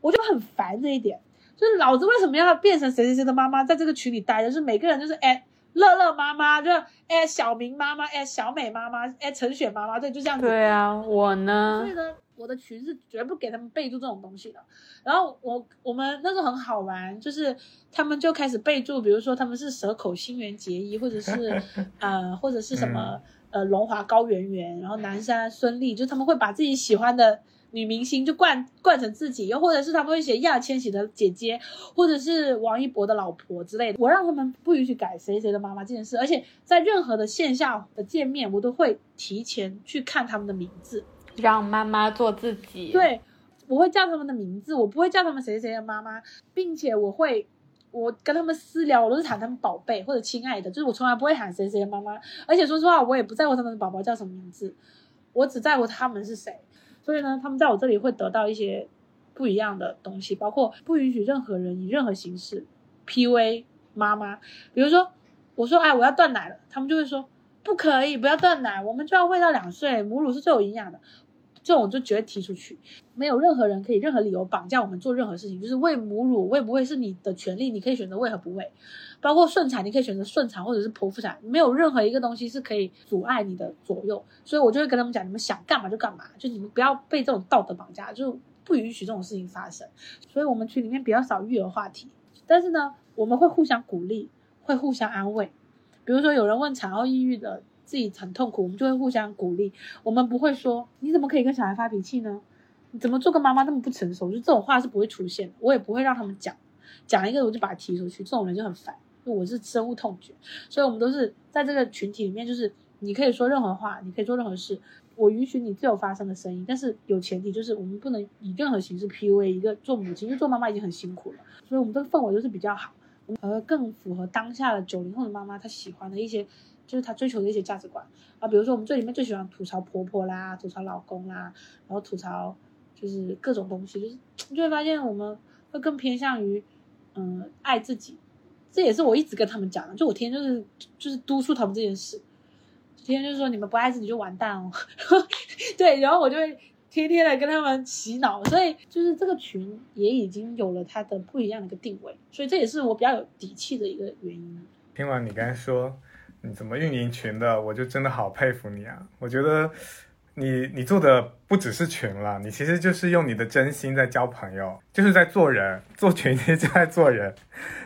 Speaker 1: 我就很烦这一点，就是老子为什么要变成谁谁谁的妈妈在这个群里待着？是每个人就是哎。乐乐妈妈就哎，小明妈妈哎，小美妈妈哎，陈雪妈妈对，就这样子。
Speaker 4: 对啊，我呢？
Speaker 1: 所以呢，我的群是绝不给他们备注这种东西的。然后我我们那时候很好玩，就是他们就开始备注，比如说他们是蛇口新垣结衣，或者是 呃，或者是什么呃，龙华高圆圆，然后南山孙俪，就他们会把自己喜欢的。女明星就惯惯成自己，又或者是他们会写易烊千玺的姐姐，或者是王一博的老婆之类的。我让他们不允许改谁谁的妈妈这件事，而且在任何的线下的见面，我都会提前去看他们的名字，
Speaker 4: 让妈妈做自己。
Speaker 1: 对，我会叫他们的名字，我不会叫他们谁谁的妈妈，并且我会我跟他们私聊，我都是喊他们宝贝或者亲爱的，就是我从来不会喊谁谁的妈妈。而且说实话，我也不在乎他们的宝宝叫什么名字，我只在乎他们是谁。所以呢，他们在我这里会得到一些不一样的东西，包括不允许任何人以任何形式 P V 妈妈。比如说，我说哎，我要断奶了，他们就会说不可以，不要断奶，我们就要喂到两岁，母乳是最有营养的。这种就绝对踢出去，没有任何人可以任何理由绑架我们做任何事情。就是喂母乳喂不喂是你的权利，你可以选择喂和不喂。包括顺产，你可以选择顺产或者是剖腹产，没有任何一个东西是可以阻碍你的左右。所以我就会跟他们讲，你们想干嘛就干嘛，就你们不要被这种道德绑架，就不允许这种事情发生。所以我们群里面比较少育儿话题，但是呢，我们会互相鼓励，会互相安慰。比如说有人问产后抑郁的。自己很痛苦，我们就会互相鼓励。我们不会说你怎么可以跟小孩发脾气呢？你怎么做个妈妈那么不成熟？就这种话是不会出现的。我也不会让他们讲，讲一个我就把他踢出去。这种人就很烦，我是深恶痛绝。所以我们都是在这个群体里面，就是你可以说任何话，你可以做任何事，我允许你自由发声的声音。但是有前提，就是我们不能以任何形式 PUA 一个做母亲，因为做妈妈已经很辛苦了。所以我们这个氛围就是比较好，而更符合当下的九零后的妈妈她喜欢的一些。就是他追求的一些价值观啊，比如说我们这里面最喜欢吐槽婆婆啦，吐槽老公啦，然后吐槽就是各种东西，就是 你就会发现我们会更偏向于嗯爱自己，这也是我一直跟他们讲的，就我天天就是就是督促他们这件事，天天就是说你们不爱自己就完蛋哦，对，然后我就会天天的跟他们洗脑，所以就是这个群也已经有了它的不一样的一个定位，所以这也是我比较有底气的一个原因。
Speaker 3: 听完你刚才说。你怎么运营群的？我就真的好佩服你啊！我觉得你你做的不只是群了，你其实就是用你的真心在交朋友，就是在做人。做群其 实就在做人。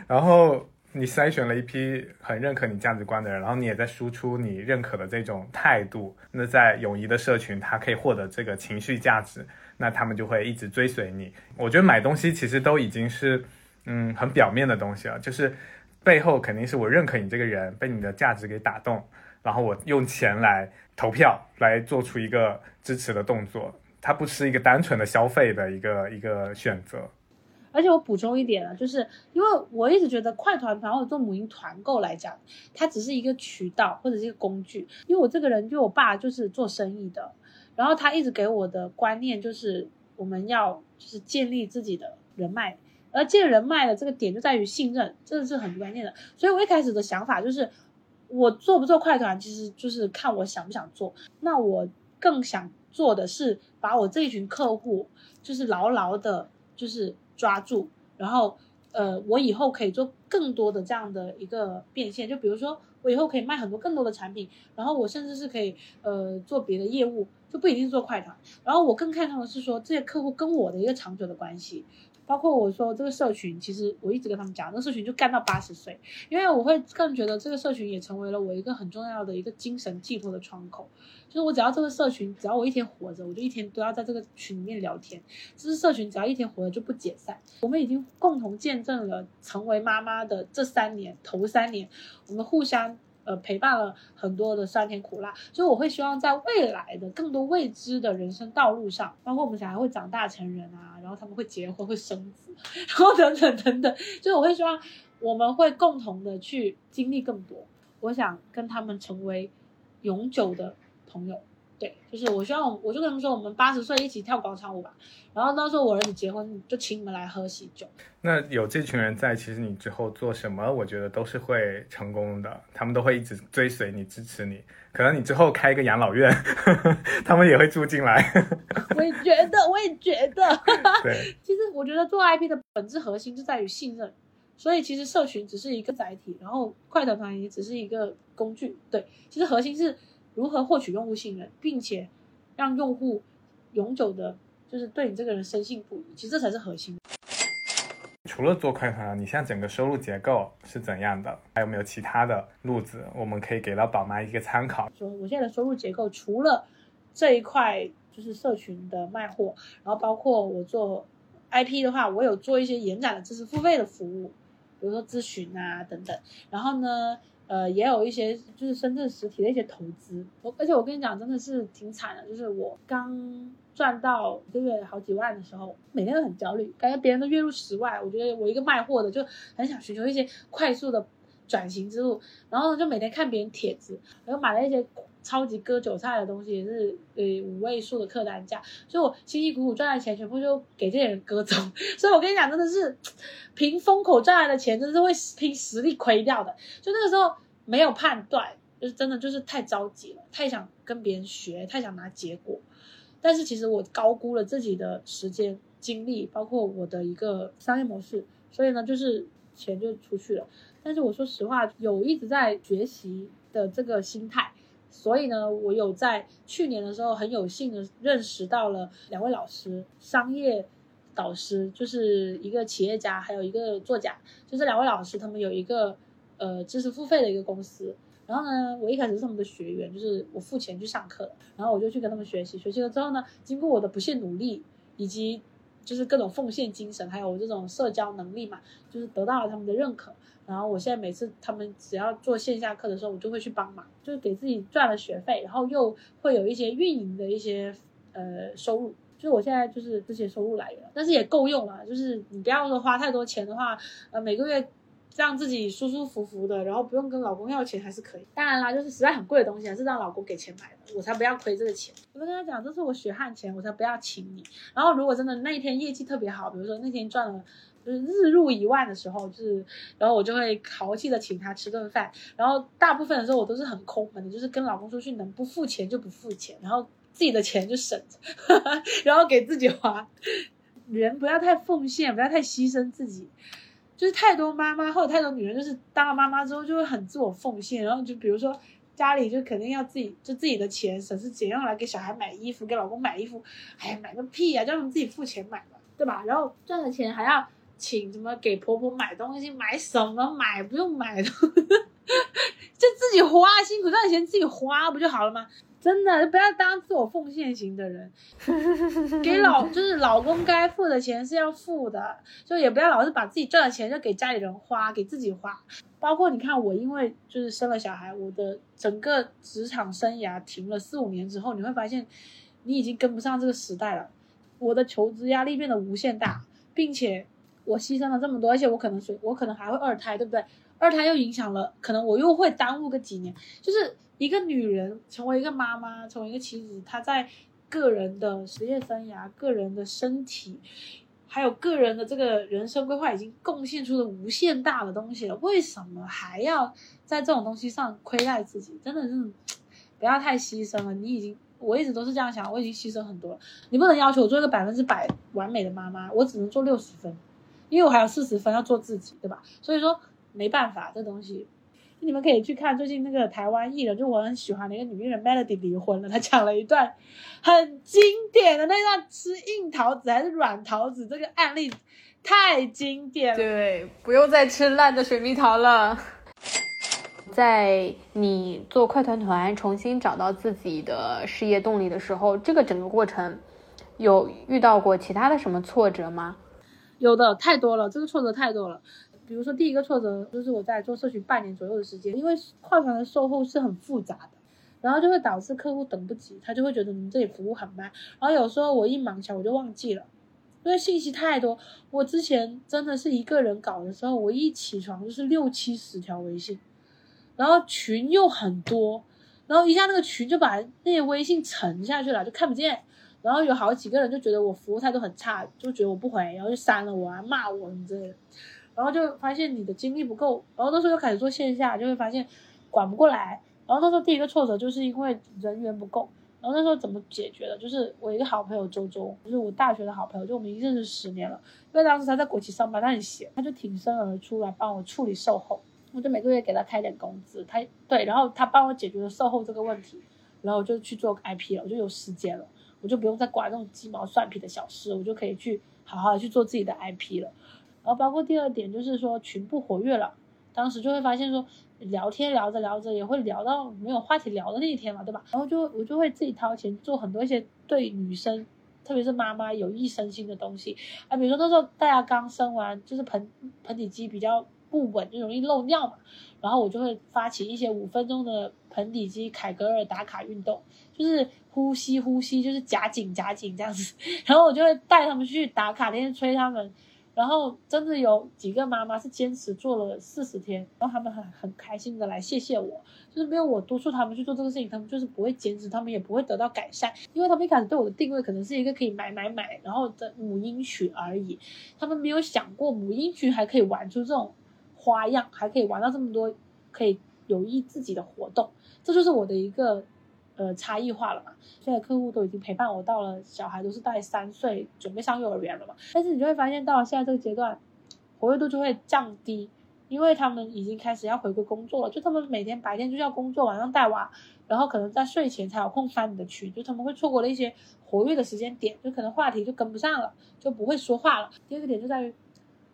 Speaker 3: 然后你筛选了一批很认可你价值观的人，然后你也在输出你认可的这种态度。那在友谊的社群，他可以获得这个情绪价值，那他们就会一直追随你。我觉得买东西其实都已经是嗯很表面的东西了，就是。背后肯定是我认可你这个人，被你的价值给打动，然后我用钱来投票，来做出一个支持的动作。它不是一个单纯的消费的一个一个选择。
Speaker 1: 而且我补充一点啊，就是因为我一直觉得快团团或者做母婴团购来讲，它只是一个渠道或者是一个工具。因为我这个人，就我爸就是做生意的，然后他一直给我的观念就是我们要就是建立自己的人脉，而建人脉的这个点就在于信任，这个是很关键的。所以我一开始的想法就是，我做不做快团，其实就是看我想不想做。那我更想做的是把我这一群客户，就是牢牢的，就是抓住，然后呃，我以后可以做更多的这样的一个变现，就比如说我以后可以卖很多更多的产品，然后我甚至是可以呃做别的业务，就不一定做快团。然后我更看重的是说这些客户跟我的一个长久的关系。包括我说这个社群，其实我一直跟他们讲，这个社群就干到八十岁，因为我会更觉得这个社群也成为了我一个很重要的一个精神寄托的窗口。就是我只要这个社群，只要我一天活着，我就一天都要在这个群里面聊天。这是社群，只要一天活着就不解散。我们已经共同见证了成为妈妈的这三年，头三年，我们互相。呃，陪伴了很多的酸甜苦辣，所以我会希望在未来的更多未知的人生道路上，包括我们小孩会长大成人啊，然后他们会结婚会生子，然后等等等等，就是我会希望我们会共同的去经历更多，我想跟他们成为永久的朋友。对，就是我希望，我就跟他们说，我们八十岁一起跳广场舞吧。然后到时候我儿子结婚，就请你们来喝喜酒。
Speaker 3: 那有这群人在，其实你之后做什么，我觉得都是会成功的。他们都会一直追随你、支持你。可能你之后开一个养老院，呵 呵他们也会住进来。
Speaker 1: 我也觉得，我也觉得。
Speaker 3: 对，
Speaker 1: 其实我觉得做 IP 的本质核心就在于信任，所以其实社群只是一个载体，然后快团团也只是一个工具。对，其实核心是。如何获取用户信任，并且让用户永久的，就是对你这个人深信不疑，其实这才是核心。
Speaker 3: 除了做快团，你现在整个收入结构是怎样的？还有没有其他的路子，我们可以给到宝妈一个参考？
Speaker 1: 说我现在的收入结构，除了这一块就是社群的卖货，然后包括我做 IP 的话，我有做一些延展的知识付费的服务，比如说咨询啊等等。然后呢？呃，也有一些就是深圳实体的一些投资，我而且我跟你讲，真的是挺惨的，就是我刚赚到一个月好几万的时候，每天都很焦虑，感觉别人都月入十万，我觉得我一个卖货的就很想寻求一些快速的转型之路，然后呢就每天看别人帖子，然后买了一些。超级割韭菜的东西也是呃五位数的客单价，所以我辛辛苦苦赚的钱全部就给这些人割走。所以我跟你讲，真的是凭风口赚来的钱，真的是会凭实力亏掉的。就那个时候没有判断，就是真的就是太着急了，太想跟别人学，太想拿结果。但是其实我高估了自己的时间精力，包括我的一个商业模式，所以呢，就是钱就出去了。但是我说实话，有一直在学习的这个心态。所以呢，我有在去年的时候很有幸的认识到了两位老师，商业导师，就是一个企业家，还有一个作家，就这两位老师，他们有一个呃知识付费的一个公司。然后呢，我一开始是他们的学员，就是我付钱去上课，然后我就去跟他们学习。学习了之后呢，经过我的不懈努力，以及就是各种奉献精神，还有这种社交能力嘛，就是得到了他们的认可。然后我现在每次他们只要做线下课的时候，我就会去帮忙，就是给自己赚了学费，然后又会有一些运营的一些呃收入，就是我现在就是这些收入来源，但是也够用了。就是你不要说花太多钱的话，呃每个月让自己舒舒服服的，然后不用跟老公要钱还是可以。当然啦，就是实在很贵的东西还是让老公给钱买的，我才不要亏这个钱。我就跟他讲，这是我血汗钱，我才不要请你。然后如果真的那一天业绩特别好，比如说那天赚了。就是日入一万的时候，就是，然后我就会豪气的请他吃顿饭，然后大部分的时候我都是很抠门的，就是跟老公出去能不付钱就不付钱，然后自己的钱就省着，然后给自己花。人不要太奉献，不要太牺牲自己，就是太多妈妈或者太多女人，就是当了妈妈之后就会很自我奉献，然后就比如说家里就肯定要自己就自己的钱省吃俭用来给小孩买衣服，给老公买衣服，哎呀买个屁呀，叫他们自己付钱买吧，对吧？然后赚的钱还要。请什么给婆婆买东西？买什么买？不用买的，就自己花，辛苦赚的钱自己花不就好了吗？真的，不要当自我奉献型的人。给老就是老公该付的钱是要付的，就也不要老是把自己赚的钱就给家里人花，给自己花。包括你看我，因为就是生了小孩，我的整个职场生涯停了四五年之后，你会发现你已经跟不上这个时代了。我的求职压力变得无限大，并且。我牺牲了这么多，而且我可能随我可能还会二胎，对不对？二胎又影响了，可能我又会耽误个几年。就是一个女人成为一个妈妈，成为一个妻子，她在个人的职业生涯、个人的身体，还有个人的这个人生规划，已经贡献出了无限大的东西了。为什么还要在这种东西上亏待自己？真的是不要太牺牲了。你已经，我一直都是这样想，我已经牺牲很多了。你不能要求我做一个百分之百完美的妈妈，我只能做六十分。因为我还有四十分要做自己，对吧？所以说没办法，这东西你们可以去看最近那个台湾艺人，就我很喜欢的一个女艺人 Melody 离婚了，她讲了一段很经典的那段吃硬桃子还是软桃子这个案例，太经典了。
Speaker 4: 对，不用再吃烂的水蜜桃了。在你做快团团重新找到自己的事业动力的时候，这个整个过程有遇到过其他的什么挫折吗？
Speaker 1: 有的太多了，这个挫折太多了。比如说第一个挫折就是我在做社群半年左右的时间，因为快团的售后是很复杂的，然后就会导致客户等不及，他就会觉得你们这里服务很慢。然后有时候我一忙起来我就忘记了，因为信息太多。我之前真的是一个人搞的时候，我一起床就是六七十条微信，然后群又很多，然后一下那个群就把那些微信沉下去了，就看不见。然后有好几个人就觉得我服务态度很差，就觉得我不回，然后就删了我啊，骂我什么之类的。然后就发现你的精力不够，然后那时候又开始做线下，就会发现管不过来。然后那时候第一个挫折就是因为人员不够。然后那时候怎么解决的？就是我一个好朋友周周，就是我大学的好朋友，就我们已经认识十年了。因为当时他在国企上班，他很闲，他就挺身而出来帮我处理售后。我就每个月给他开点工资，他对，然后他帮我解决了售后这个问题，然后我就去做 IP 了，我就有时间了。我就不用再管那种鸡毛蒜皮的小事，我就可以去好好的去做自己的 IP 了。然后包括第二点就是说群不活跃了，当时就会发现说聊天聊着聊着也会聊到没有话题聊的那一天嘛，对吧？然后就我就会自己掏钱做很多一些对女生，特别是妈妈有益身心的东西啊，比如说那时候大家刚生完，就是盆盆底肌比较不稳，就容易漏尿嘛，然后我就会发起一些五分钟的盆底肌凯格尔打卡运动，就是。呼吸呼吸就是夹紧夹紧这样子，然后我就会带他们去打卡，天天催他们，然后真的有几个妈妈是坚持做了四十天，然后他们很很开心的来谢谢我，就是没有我督促他们去做这个事情，他们就是不会坚持，他们也不会得到改善，因为他们一开始对我的定位可能是一个可以买买买，然后的母婴群而已，他们没有想过母婴群还可以玩出这种花样，还可以玩到这么多可以有益自己的活动，这就是我的一个。呃，差异化了嘛？现在客户都已经陪伴我到了，小孩都是大概三岁，准备上幼儿园了嘛。但是你就会发现，到了现在这个阶段，活跃度就会降低，因为他们已经开始要回归工作了。就他们每天白天就要工作，晚上带娃，然后可能在睡前才有空翻你的群，就他们会错过了一些活跃的时间点，就可能话题就跟不上了，就不会说话了。第二个点就在于，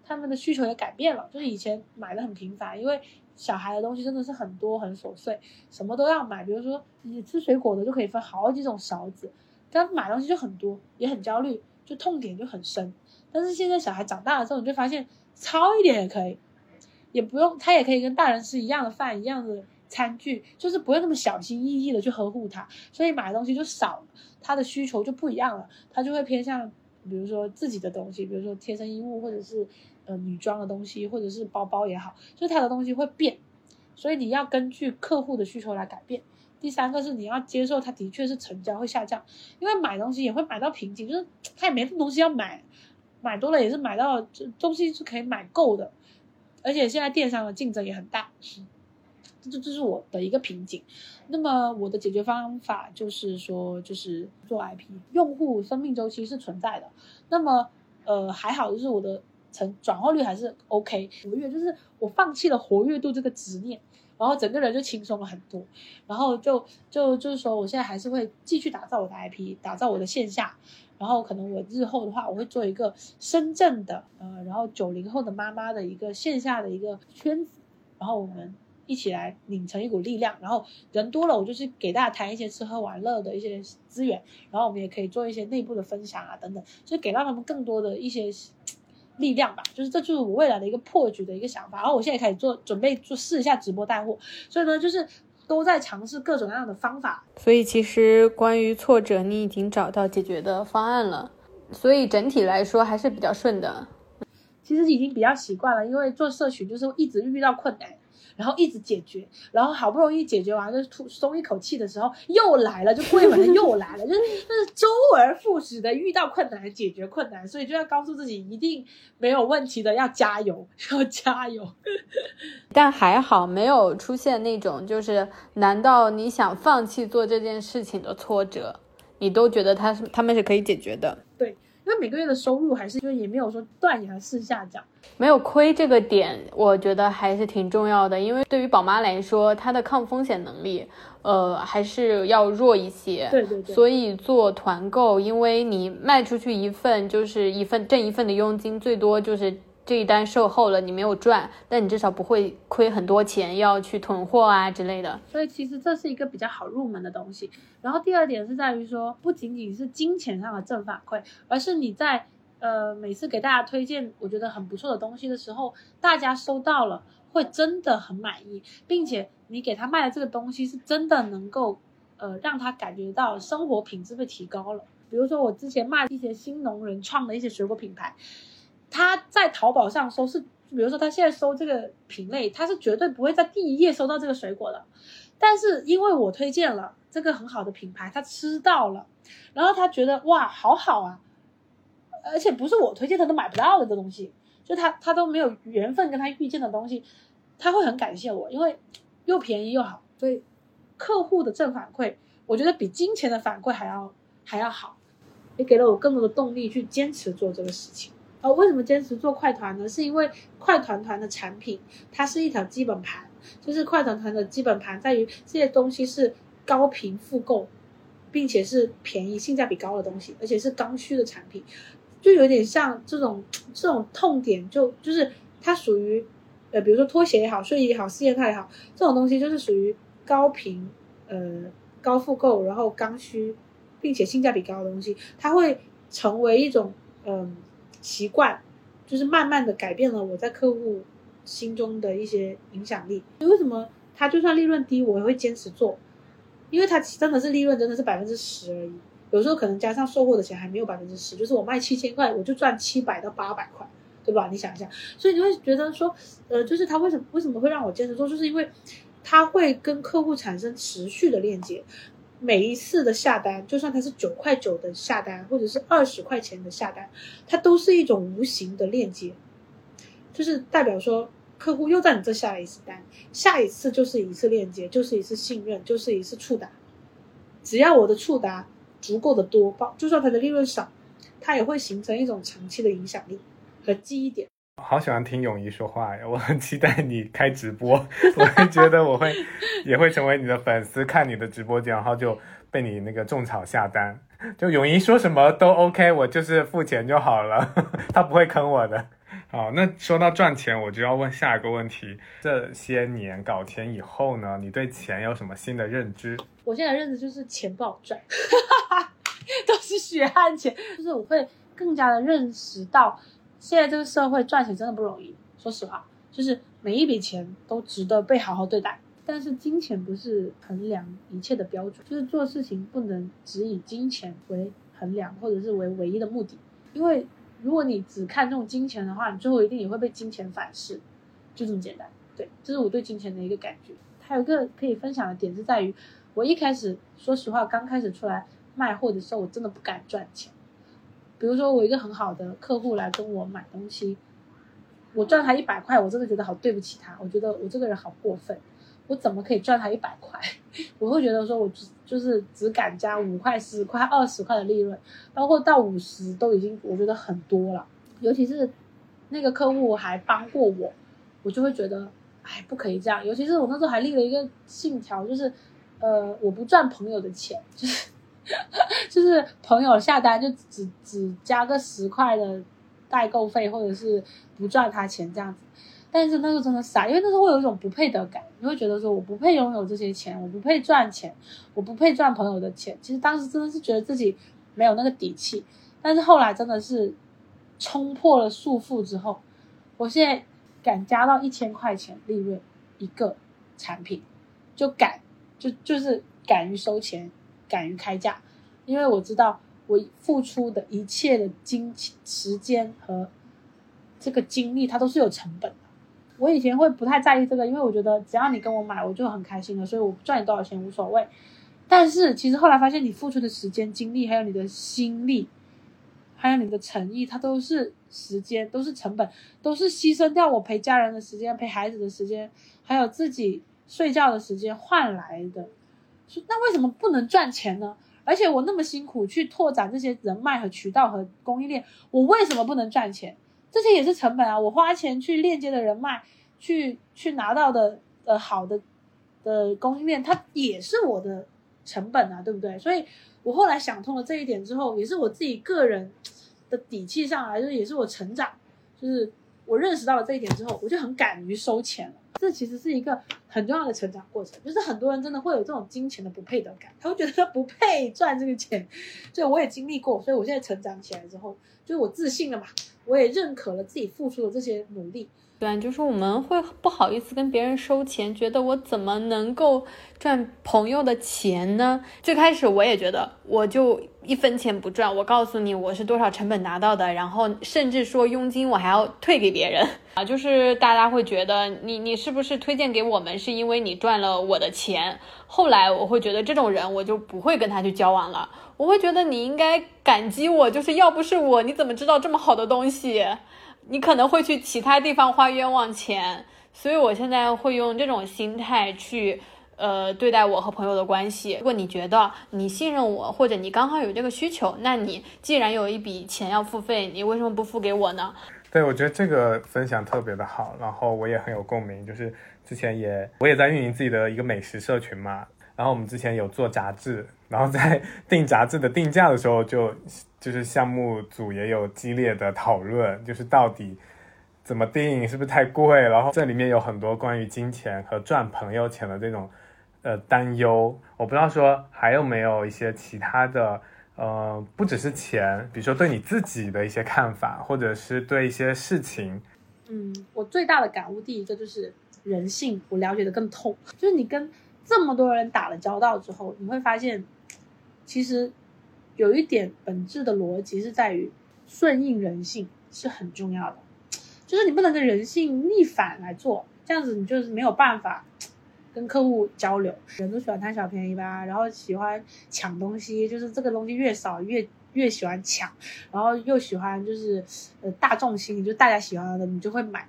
Speaker 1: 他们的需求也改变了，就是以前买的很频繁，因为。小孩的东西真的是很多很琐碎，什么都要买。比如说你吃水果的就可以分好几种勺子，但买东西就很多，也很焦虑，就痛点就很深。但是现在小孩长大了之后，你就发现糙一点也可以，也不用他也可以跟大人吃一样的饭，一样的餐具，就是不用那么小心翼翼的去呵护他。所以买的东西就少，他的需求就不一样了，他就会偏向比如说自己的东西，比如说贴身衣物或者是。呃，女装的东西或者是包包也好，就是它的东西会变，所以你要根据客户的需求来改变。第三个是你要接受，它的确是成交会下降，因为买东西也会买到瓶颈，就是他也没东西要买，买多了也是买到这东西是可以买够的，而且现在电商的竞争也很大，这这是我的一个瓶颈。那么我的解决方法就是说，就是做 IP，用户生命周期是存在的。那么呃还好，就是我的。成转化率还是 OK，活跃就是我放弃了活跃度这个执念，然后整个人就轻松了很多，然后就就就是说，我现在还是会继续打造我的 IP，打造我的线下，然后可能我日后的话，我会做一个深圳的呃，然后九零后的妈妈的一个线下的一个圈子，然后我们一起来拧成一股力量，然后人多了，我就是给大家谈一些吃喝玩乐的一些资源，然后我们也可以做一些内部的分享啊等等，就给到他们更多的一些。力量吧，就是这就是我未来的一个破局的一个想法。然后我现在开始做准备做试一下直播带货，所以呢，就是都在尝试各种各样的方法。
Speaker 4: 所以其实关于挫折，你已经找到解决的方案了，所以整体来说还是比较顺的。
Speaker 1: 其实已经比较习惯了，因为做社群就是一直遇到困难。然后一直解决，然后好不容易解决完，就是吐松一口气的时候，又来了，就过一会儿又来了，就 是就是周而复始的遇到困难解决困难，所以就要告诉自己一定没有问题的，要加油，要加油。
Speaker 4: 但还好没有出现那种就是难道你想放弃做这件事情的挫折，你都觉得他是他们是可以解决的。
Speaker 1: 对，因为每个月的收入还是就也没有说断崖式下降。
Speaker 4: 没有亏这个点，我觉得还是挺重要的，因为对于宝妈来说，她的抗风险能力，呃，还是要弱一些。
Speaker 1: 对对对。
Speaker 4: 所以做团购，因为你卖出去一份就是一份挣一份的佣金，最多就是这一单售后了，你没有赚，但你至少不会亏很多钱要去囤货啊之类的。
Speaker 1: 所以其实这是一个比较好入门的东西。然后第二点是在于说，不仅仅是金钱上的正反馈，而是你在。呃，每次给大家推荐我觉得很不错的东西的时候，大家收到了会真的很满意，并且你给他卖的这个东西是真的能够，呃，让他感觉到生活品质被提高了。比如说我之前卖一些新农人创的一些水果品牌，他在淘宝上搜是，比如说他现在搜这个品类，他是绝对不会在第一页搜到这个水果的，但是因为我推荐了这个很好的品牌，他吃到了，然后他觉得哇，好好啊。而且不是我推荐他都买不到的这东西，就他他都没有缘分跟他遇见的东西，他会很感谢我，因为又便宜又好，所以客户的正反馈，我觉得比金钱的反馈还要还要好，也给了我更多的动力去坚持做这个事情。为什么坚持做快团呢？是因为快团团的产品它是一条基本盘，就是快团团的基本盘在于这些东西是高频复购，并且是便宜、性价比高的东西，而且是刚需的产品。就有点像这种这种痛点，就就是它属于，呃，比如说拖鞋也好，睡衣也好，四件套也好，这种东西就是属于高频，呃，高复购，然后刚需，并且性价比高的东西，它会成为一种嗯习惯，就是慢慢的改变了我在客户心中的一些影响力。为什么他就算利润低，我也会坚持做？因为他真的是利润真的是百分之十而已。有时候可能加上售后的钱还没有百分之十，就是我卖七千块，我就赚七百到八百块，对吧？你想一下，所以你会觉得说，呃，就是他为什么为什么会让我坚持做，就是因为他会跟客户产生持续的链接，每一次的下单，就算它是九块九的下单，或者是二十块钱的下单，它都是一种无形的链接，就是代表说客户又在你这下了一次单，下一次就是一次链接，就是一次信任，就是一次触达，只要我的触达。足够的多，包就算它的利润少，它也会形成一种长期的影响力和记忆点。
Speaker 3: 好喜欢听泳仪说话呀，我很期待你开直播，我会觉得我会也会成为你的粉丝，看你的直播间，然后就被你那个种草下单。就泳仪说什么都 OK，我就是付钱就好了，他不会坑我的。好，那说到赚钱，我就要问下一个问题：这些年搞钱以后呢，你对钱有什么新的认知？
Speaker 1: 我现在认知就是钱不好赚，都是血汗钱。就是我会更加的认识到，现在这个社会赚钱真的不容易。说实话，就是每一笔钱都值得被好好对待。但是金钱不是衡量一切的标准，就是做事情不能只以金钱为衡量，或者是为唯一的目的，因为。如果你只看重金钱的话，你最后一定也会被金钱反噬，就这么简单。对，这是我对金钱的一个感觉。还有一个可以分享的点是在于，我一开始说实话，刚开始出来卖货的时候，我真的不敢赚钱。比如说，我一个很好的客户来跟我买东西，我赚他一百块，我真的觉得好对不起他，我觉得我这个人好过分。我怎么可以赚他一百块？我会觉得说，我只就是只敢加五块、十块、二十块的利润，包括到五十都已经我觉得很多了。尤其是那个客户还帮过我，我就会觉得，哎，不可以这样。尤其是我那时候还立了一个信条，就是呃，我不赚朋友的钱，就是 就是朋友下单就只只加个十块的代购费，或者是不赚他钱这样子。但是那个真的傻，因为那时候会有一种不配得感，你会觉得说我不配拥有这些钱，我不配赚钱，我不配赚朋友的钱。其实当时真的是觉得自己没有那个底气。但是后来真的是冲破了束缚之后，我现在敢加到一千块钱利润一个产品，就敢就就是敢于收钱，敢于开价，因为我知道我付出的一切的金钱、时间和。这个精力它都是有成本的。我以前会不太在意这个，因为我觉得只要你跟我买，我就很开心了，所以我赚你多少钱无所谓。但是其实后来发现，你付出的时间、精力，还有你的心力，还有你的诚意，它都是时间，都是成本，都是牺牲掉我陪家人的时间、陪孩子的时间，还有自己睡觉的时间换来的。那为什么不能赚钱呢？而且我那么辛苦去拓展这些人脉和渠道和供应链，我为什么不能赚钱？这些也是成本啊！我花钱去链接的人脉，去去拿到的呃好的的供应链，它也是我的成本啊，对不对？所以我后来想通了这一点之后，也是我自己个人的底气上来，就是也是我成长，就是我认识到了这一点之后，我就很敢于收钱了。这其实是一个很重要的成长过程，就是很多人真的会有这种金钱的不配得感，他会觉得他不配赚这个钱，所以我也经历过，所以我现在成长起来之后，就是我自信了嘛，我也认可了自己付出的这些努力。
Speaker 4: 对，就是我们会不好意思跟别人收钱，觉得我怎么能够赚朋友的钱呢？最开始我也觉得，我就一分钱不赚。我告诉你，我是多少成本拿到的，然后甚至说佣金我还要退给别人 啊。就是大家会觉得你你是不是推荐给我们是因为你赚了我的钱？后来我会觉得这种人我就不会跟他去交往了。我会觉得你应该感激我，就是要不是我，你怎么知道这么好的东西？你可能会去其他地方花冤枉钱，所以我现在会用这种心态去，呃，对待我和朋友的关系。如果你觉得你信任我，或者你刚好有这个需求，那你既然有一笔钱要付费，你为什么不付给我呢？
Speaker 3: 对，我觉得这个分享特别的好，然后我也很有共鸣。就是之前也我也在运营自己的一个美食社群嘛，然后我们之前有做杂志，然后在定杂志的定价的时候就。就是项目组也有激烈的讨论，就是到底怎么定，是不是太贵？然后这里面有很多关于金钱和赚朋友钱的这种呃担忧。我不知道说还有没有一些其他的，呃，不只是钱，比如说对你自己的一些看法，或者是对一些事情。
Speaker 1: 嗯，我最大的感悟，第一个就是人性，我了解的更透。就是你跟这么多人打了交道之后，你会发现，其实。有一点本质的逻辑是在于顺应人性是很重要的，就是你不能跟人性逆反来做，这样子你就是没有办法跟客户交流。人都喜欢贪小便宜吧，然后喜欢抢东西，就是这个东西越少越越喜欢抢，然后又喜欢就是呃大众心理，就大家喜欢的你就会买。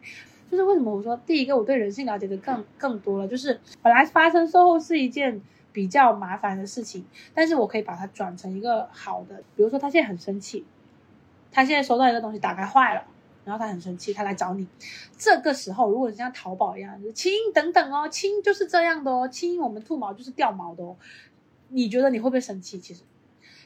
Speaker 1: 就是为什么我说第一个我对人性了解的更更多了，就是本来发生售后是一件。比较麻烦的事情，但是我可以把它转成一个好的。比如说，他现在很生气，他现在收到一个东西打开坏了，然后他很生气，他来找你。这个时候，如果你像淘宝一样，亲等等哦，亲就是这样的哦，亲我们兔毛就是掉毛的哦。你觉得你会不会生气？其实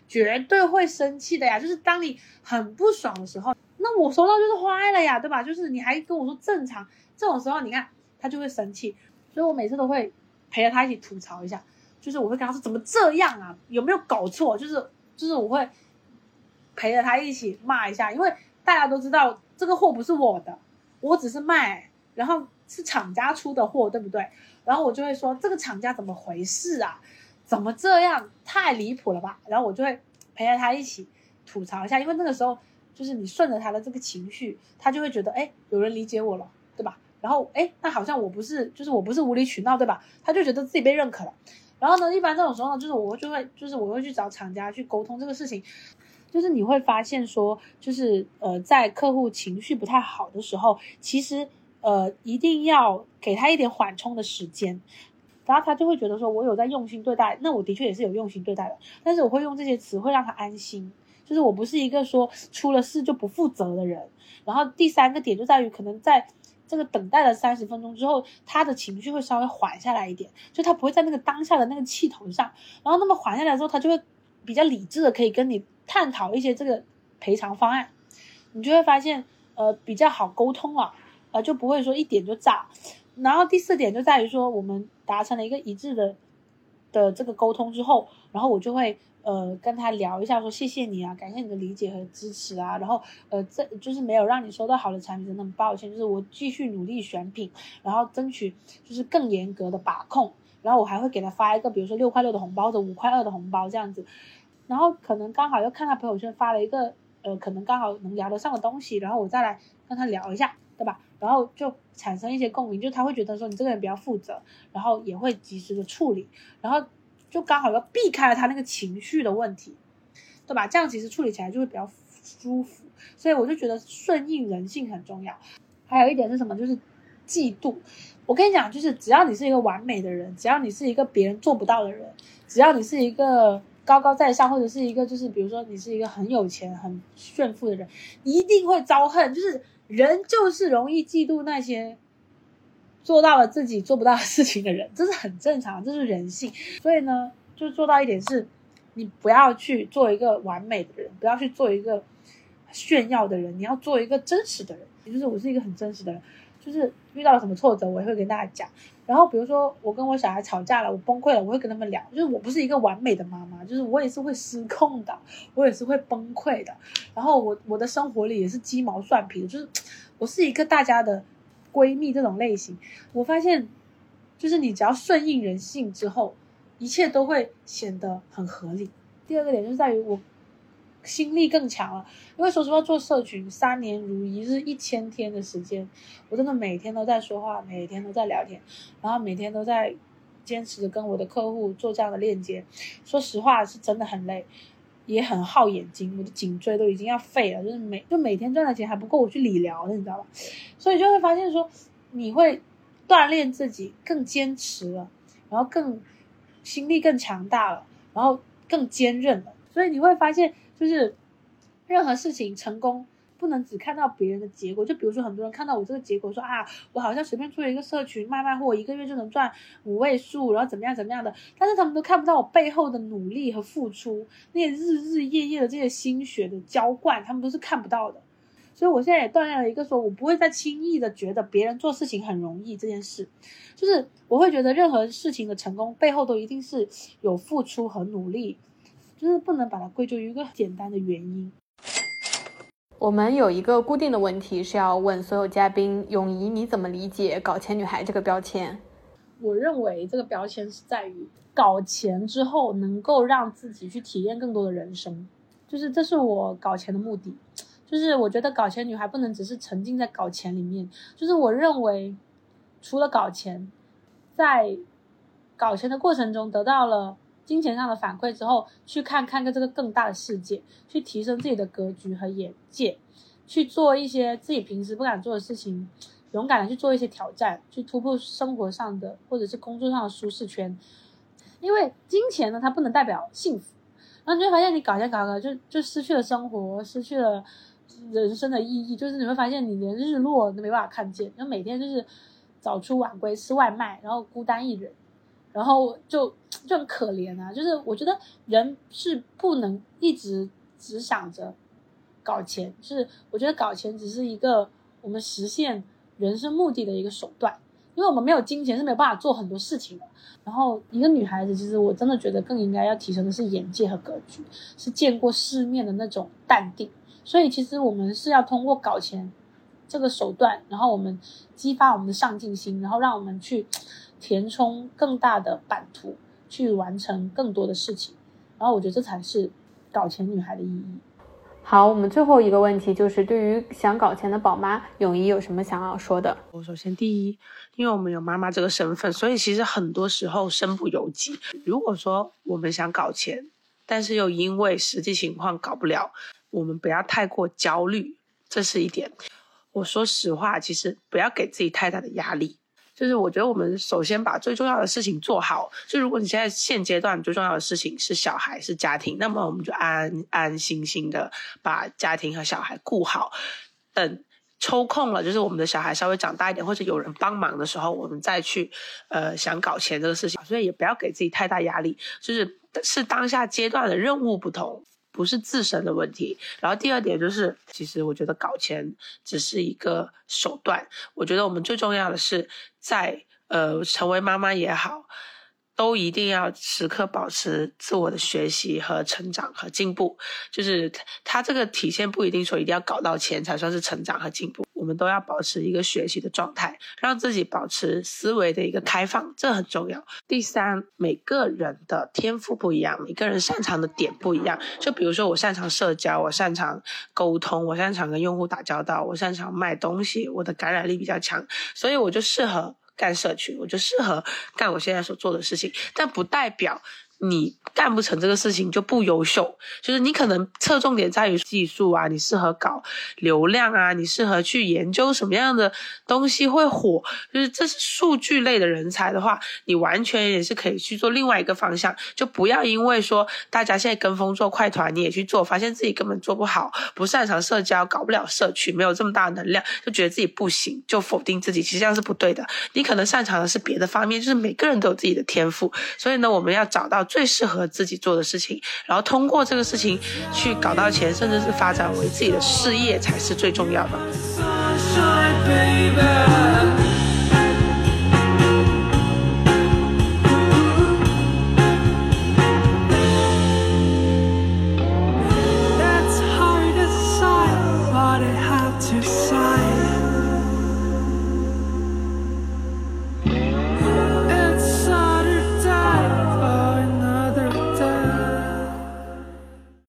Speaker 1: 绝对会生气的呀。就是当你很不爽的时候，那我收到就是坏了呀，对吧？就是你还跟我说正常，这种时候你看他就会生气，所以我每次都会陪着他一起吐槽一下。就是我会跟他说怎么这样啊？有没有搞错？就是就是我会陪着他一起骂一下，因为大家都知道这个货不是我的，我只是卖，然后是厂家出的货，对不对？然后我就会说这个厂家怎么回事啊？怎么这样？太离谱了吧？然后我就会陪着他一起吐槽一下，因为那个时候就是你顺着他的这个情绪，他就会觉得哎，有人理解我了，对吧？然后哎，那好像我不是，就是我不是无理取闹，对吧？他就觉得自己被认可了。然后呢，一般这种时候呢，就是我就会，就是我会去找厂家去沟通这个事情，就是你会发现说，就是呃，在客户情绪不太好的时候，其实呃一定要给他一点缓冲的时间，然后他就会觉得说我有在用心对待，那我的确也是有用心对待的，但是我会用这些词会让他安心，就是我不是一个说出了事就不负责的人。然后第三个点就在于可能在。这个等待了三十分钟之后，他的情绪会稍微缓下来一点，就他不会在那个当下的那个气头上，然后那么缓下来之后，他就会比较理智的可以跟你探讨一些这个赔偿方案，你就会发现呃比较好沟通了，呃就不会说一点就炸。然后第四点就在于说我们达成了一个一致的的这个沟通之后，然后我就会。呃，跟他聊一下，说谢谢你啊，感谢你的理解和支持啊，然后呃，这就是没有让你收到好的产品，真的很抱歉，就是我继续努力选品，然后争取就是更严格的把控，然后我还会给他发一个，比如说六块六的红包或者五块二的红包这样子，然后可能刚好又看他朋友圈发了一个，呃，可能刚好能聊得上的东西，然后我再来。跟他聊一下，对吧？然后就产生一些共鸣，就他会觉得说你这个人比较负责，然后也会及时的处理，然后就刚好要避开了他那个情绪的问题，对吧？这样其实处理起来就会比较舒服。所以我就觉得顺应人性很重要。还有一点是什么？就是嫉妒。我跟你讲，就是只要你是一个完美的人，只要你是一个别人做不到的人，只要你是一个高高在上，或者是一个就是比如说你是一个很有钱、很炫富的人，一定会遭恨。就是人就是容易嫉妒那些做到了自己做不到的事情的人，这是很正常，这是人性。所以呢，就做到一点是，你不要去做一个完美的人，不要去做一个炫耀的人，你要做一个真实的人。也就是我是一个很真实的人，就是遇到了什么挫折，我也会跟大家讲。然后比如说我跟我小孩吵架了，我崩溃了，我会跟他们聊。就是我不是一个完美的妈妈，就是我也是会失控的，我也是会崩溃的。然后我我的生活里也是鸡毛蒜皮，就是我是一个大家的闺蜜这种类型。我发现，就是你只要顺应人性之后，一切都会显得很合理。第二个点就是在于我。心力更强了，因为说实话，做社群三年如一日一千天的时间，我真的每天都在说话，每天都在聊天，然后每天都在坚持跟我的客户做这样的链接。说实话，是真的很累，也很耗眼睛，我的颈椎都已经要废了。就是每就每天赚的钱还不够我去理疗的，你知道吧？所以就会发现说，你会锻炼自己，更坚持了，然后更心力更强大了，然后更坚韧了。所以你会发现。就是任何事情成功不能只看到别人的结果，就比如说很多人看到我这个结果说啊，我好像随便做一个社群卖卖货，一个月就能赚五位数，然后怎么样怎么样的，但是他们都看不到我背后的努力和付出，那些日日夜夜的这些心血的浇灌，他们都是看不到的。所以我现在也锻炼了一个说，我不会再轻易的觉得别人做事情很容易这件事，就是我会觉得任何事情的成功背后都一定是有付出和努力。就是不能把它归咎于一个简单的原因。
Speaker 4: 我们有一个固定的问题是要问所有嘉宾：永怡，你怎么理解“搞钱女孩”这个标签？
Speaker 1: 我认为这个标签是在于搞钱之后能够让自己去体验更多的人生，就是这是我搞钱的目的。就是我觉得搞钱女孩不能只是沉浸在搞钱里面，就是我认为除了搞钱，在搞钱的过程中得到了。金钱上的反馈之后，去看看个这个更大的世界，去提升自己的格局和眼界，去做一些自己平时不敢做的事情，勇敢的去做一些挑战，去突破生活上的或者是工作上的舒适圈。因为金钱呢，它不能代表幸福，然后你会发现你搞钱搞搞就就失去了生活，失去了人生的意义。就是你会发现你连日落都没办法看见，就每天就是早出晚归吃外卖，然后孤单一人。然后就就很可怜啊，就是我觉得人是不能一直只想着搞钱，就是我觉得搞钱只是一个我们实现人生目的的一个手段，因为我们没有金钱是没有办法做很多事情的。然后一个女孩子，其实我真的觉得更应该要提升的是眼界和格局，是见过世面的那种淡定。所以其实我们是要通过搞钱这个手段，然后我们激发我们的上进心，然后让我们去。填充更大的版图，去完成更多的事情，然后我觉得这才是搞钱女孩的意义。
Speaker 4: 好，我们最后一个问题就是，对于想搞钱的宝妈，泳衣有什么想要说的？
Speaker 5: 我首先第一，因为我们有妈妈这个身份，所以其实很多时候身不由己。如果说我们想搞钱，但是又因为实际情况搞不了，我们不要太过焦虑，这是一点。我说实话，其实不要给自己太大的压力。就是我觉得我们首先把最重要的事情做好。就如果你现在现阶段最重要的事情是小孩是家庭，那么我们就安安心心的把家庭和小孩顾好。等抽空了，就是我们的小孩稍微长大一点，或者有人帮忙的时候，我们再去呃想搞钱这个事情。所以也不要给自己太大压力，就是是当下阶段的任务不同。不是自身的问题，然后第二点就是，其实我觉得搞钱只是一个手段。我觉得我们最重要的是，在呃成为妈妈也好，都一定要时刻保持自我的学习和成长和进步。就是他这个体现不一定说一定要搞到钱才算是成长和进步，我们都要保持一个学习的状态，让自己保持思维的一个开放，这很重要。第三，每个人的天赋不一样，每个人擅长的点不一样。就比如说我擅长社交，我擅长沟通，我擅长跟用户打交道，我擅长卖东西，我的感染力比较强，所以我就适合。干社群，我就适合干我现在所做的事情，但不代表。你干不成这个事情就不优秀，就是你可能侧重点在于技术啊，你适合搞流量啊，你适合去研究什么样的东西会火，就是这是数据类的人才的话，你完全也是可以去做另外一个方向，就不要因为说大家现在跟风做快团，你也去做，发现自己根本做不好，不擅长社交，搞不了社区，没有这么大能量，就觉得自己不行，就否定自己，其实这样是不对的。你可能擅长的是别的方面，就是每个人都有自己的天赋，所以呢，我们要找到。最适合自己做的事情，然后通过这个事情去搞到钱，甚至是发展为自己的事业，才是最重要的。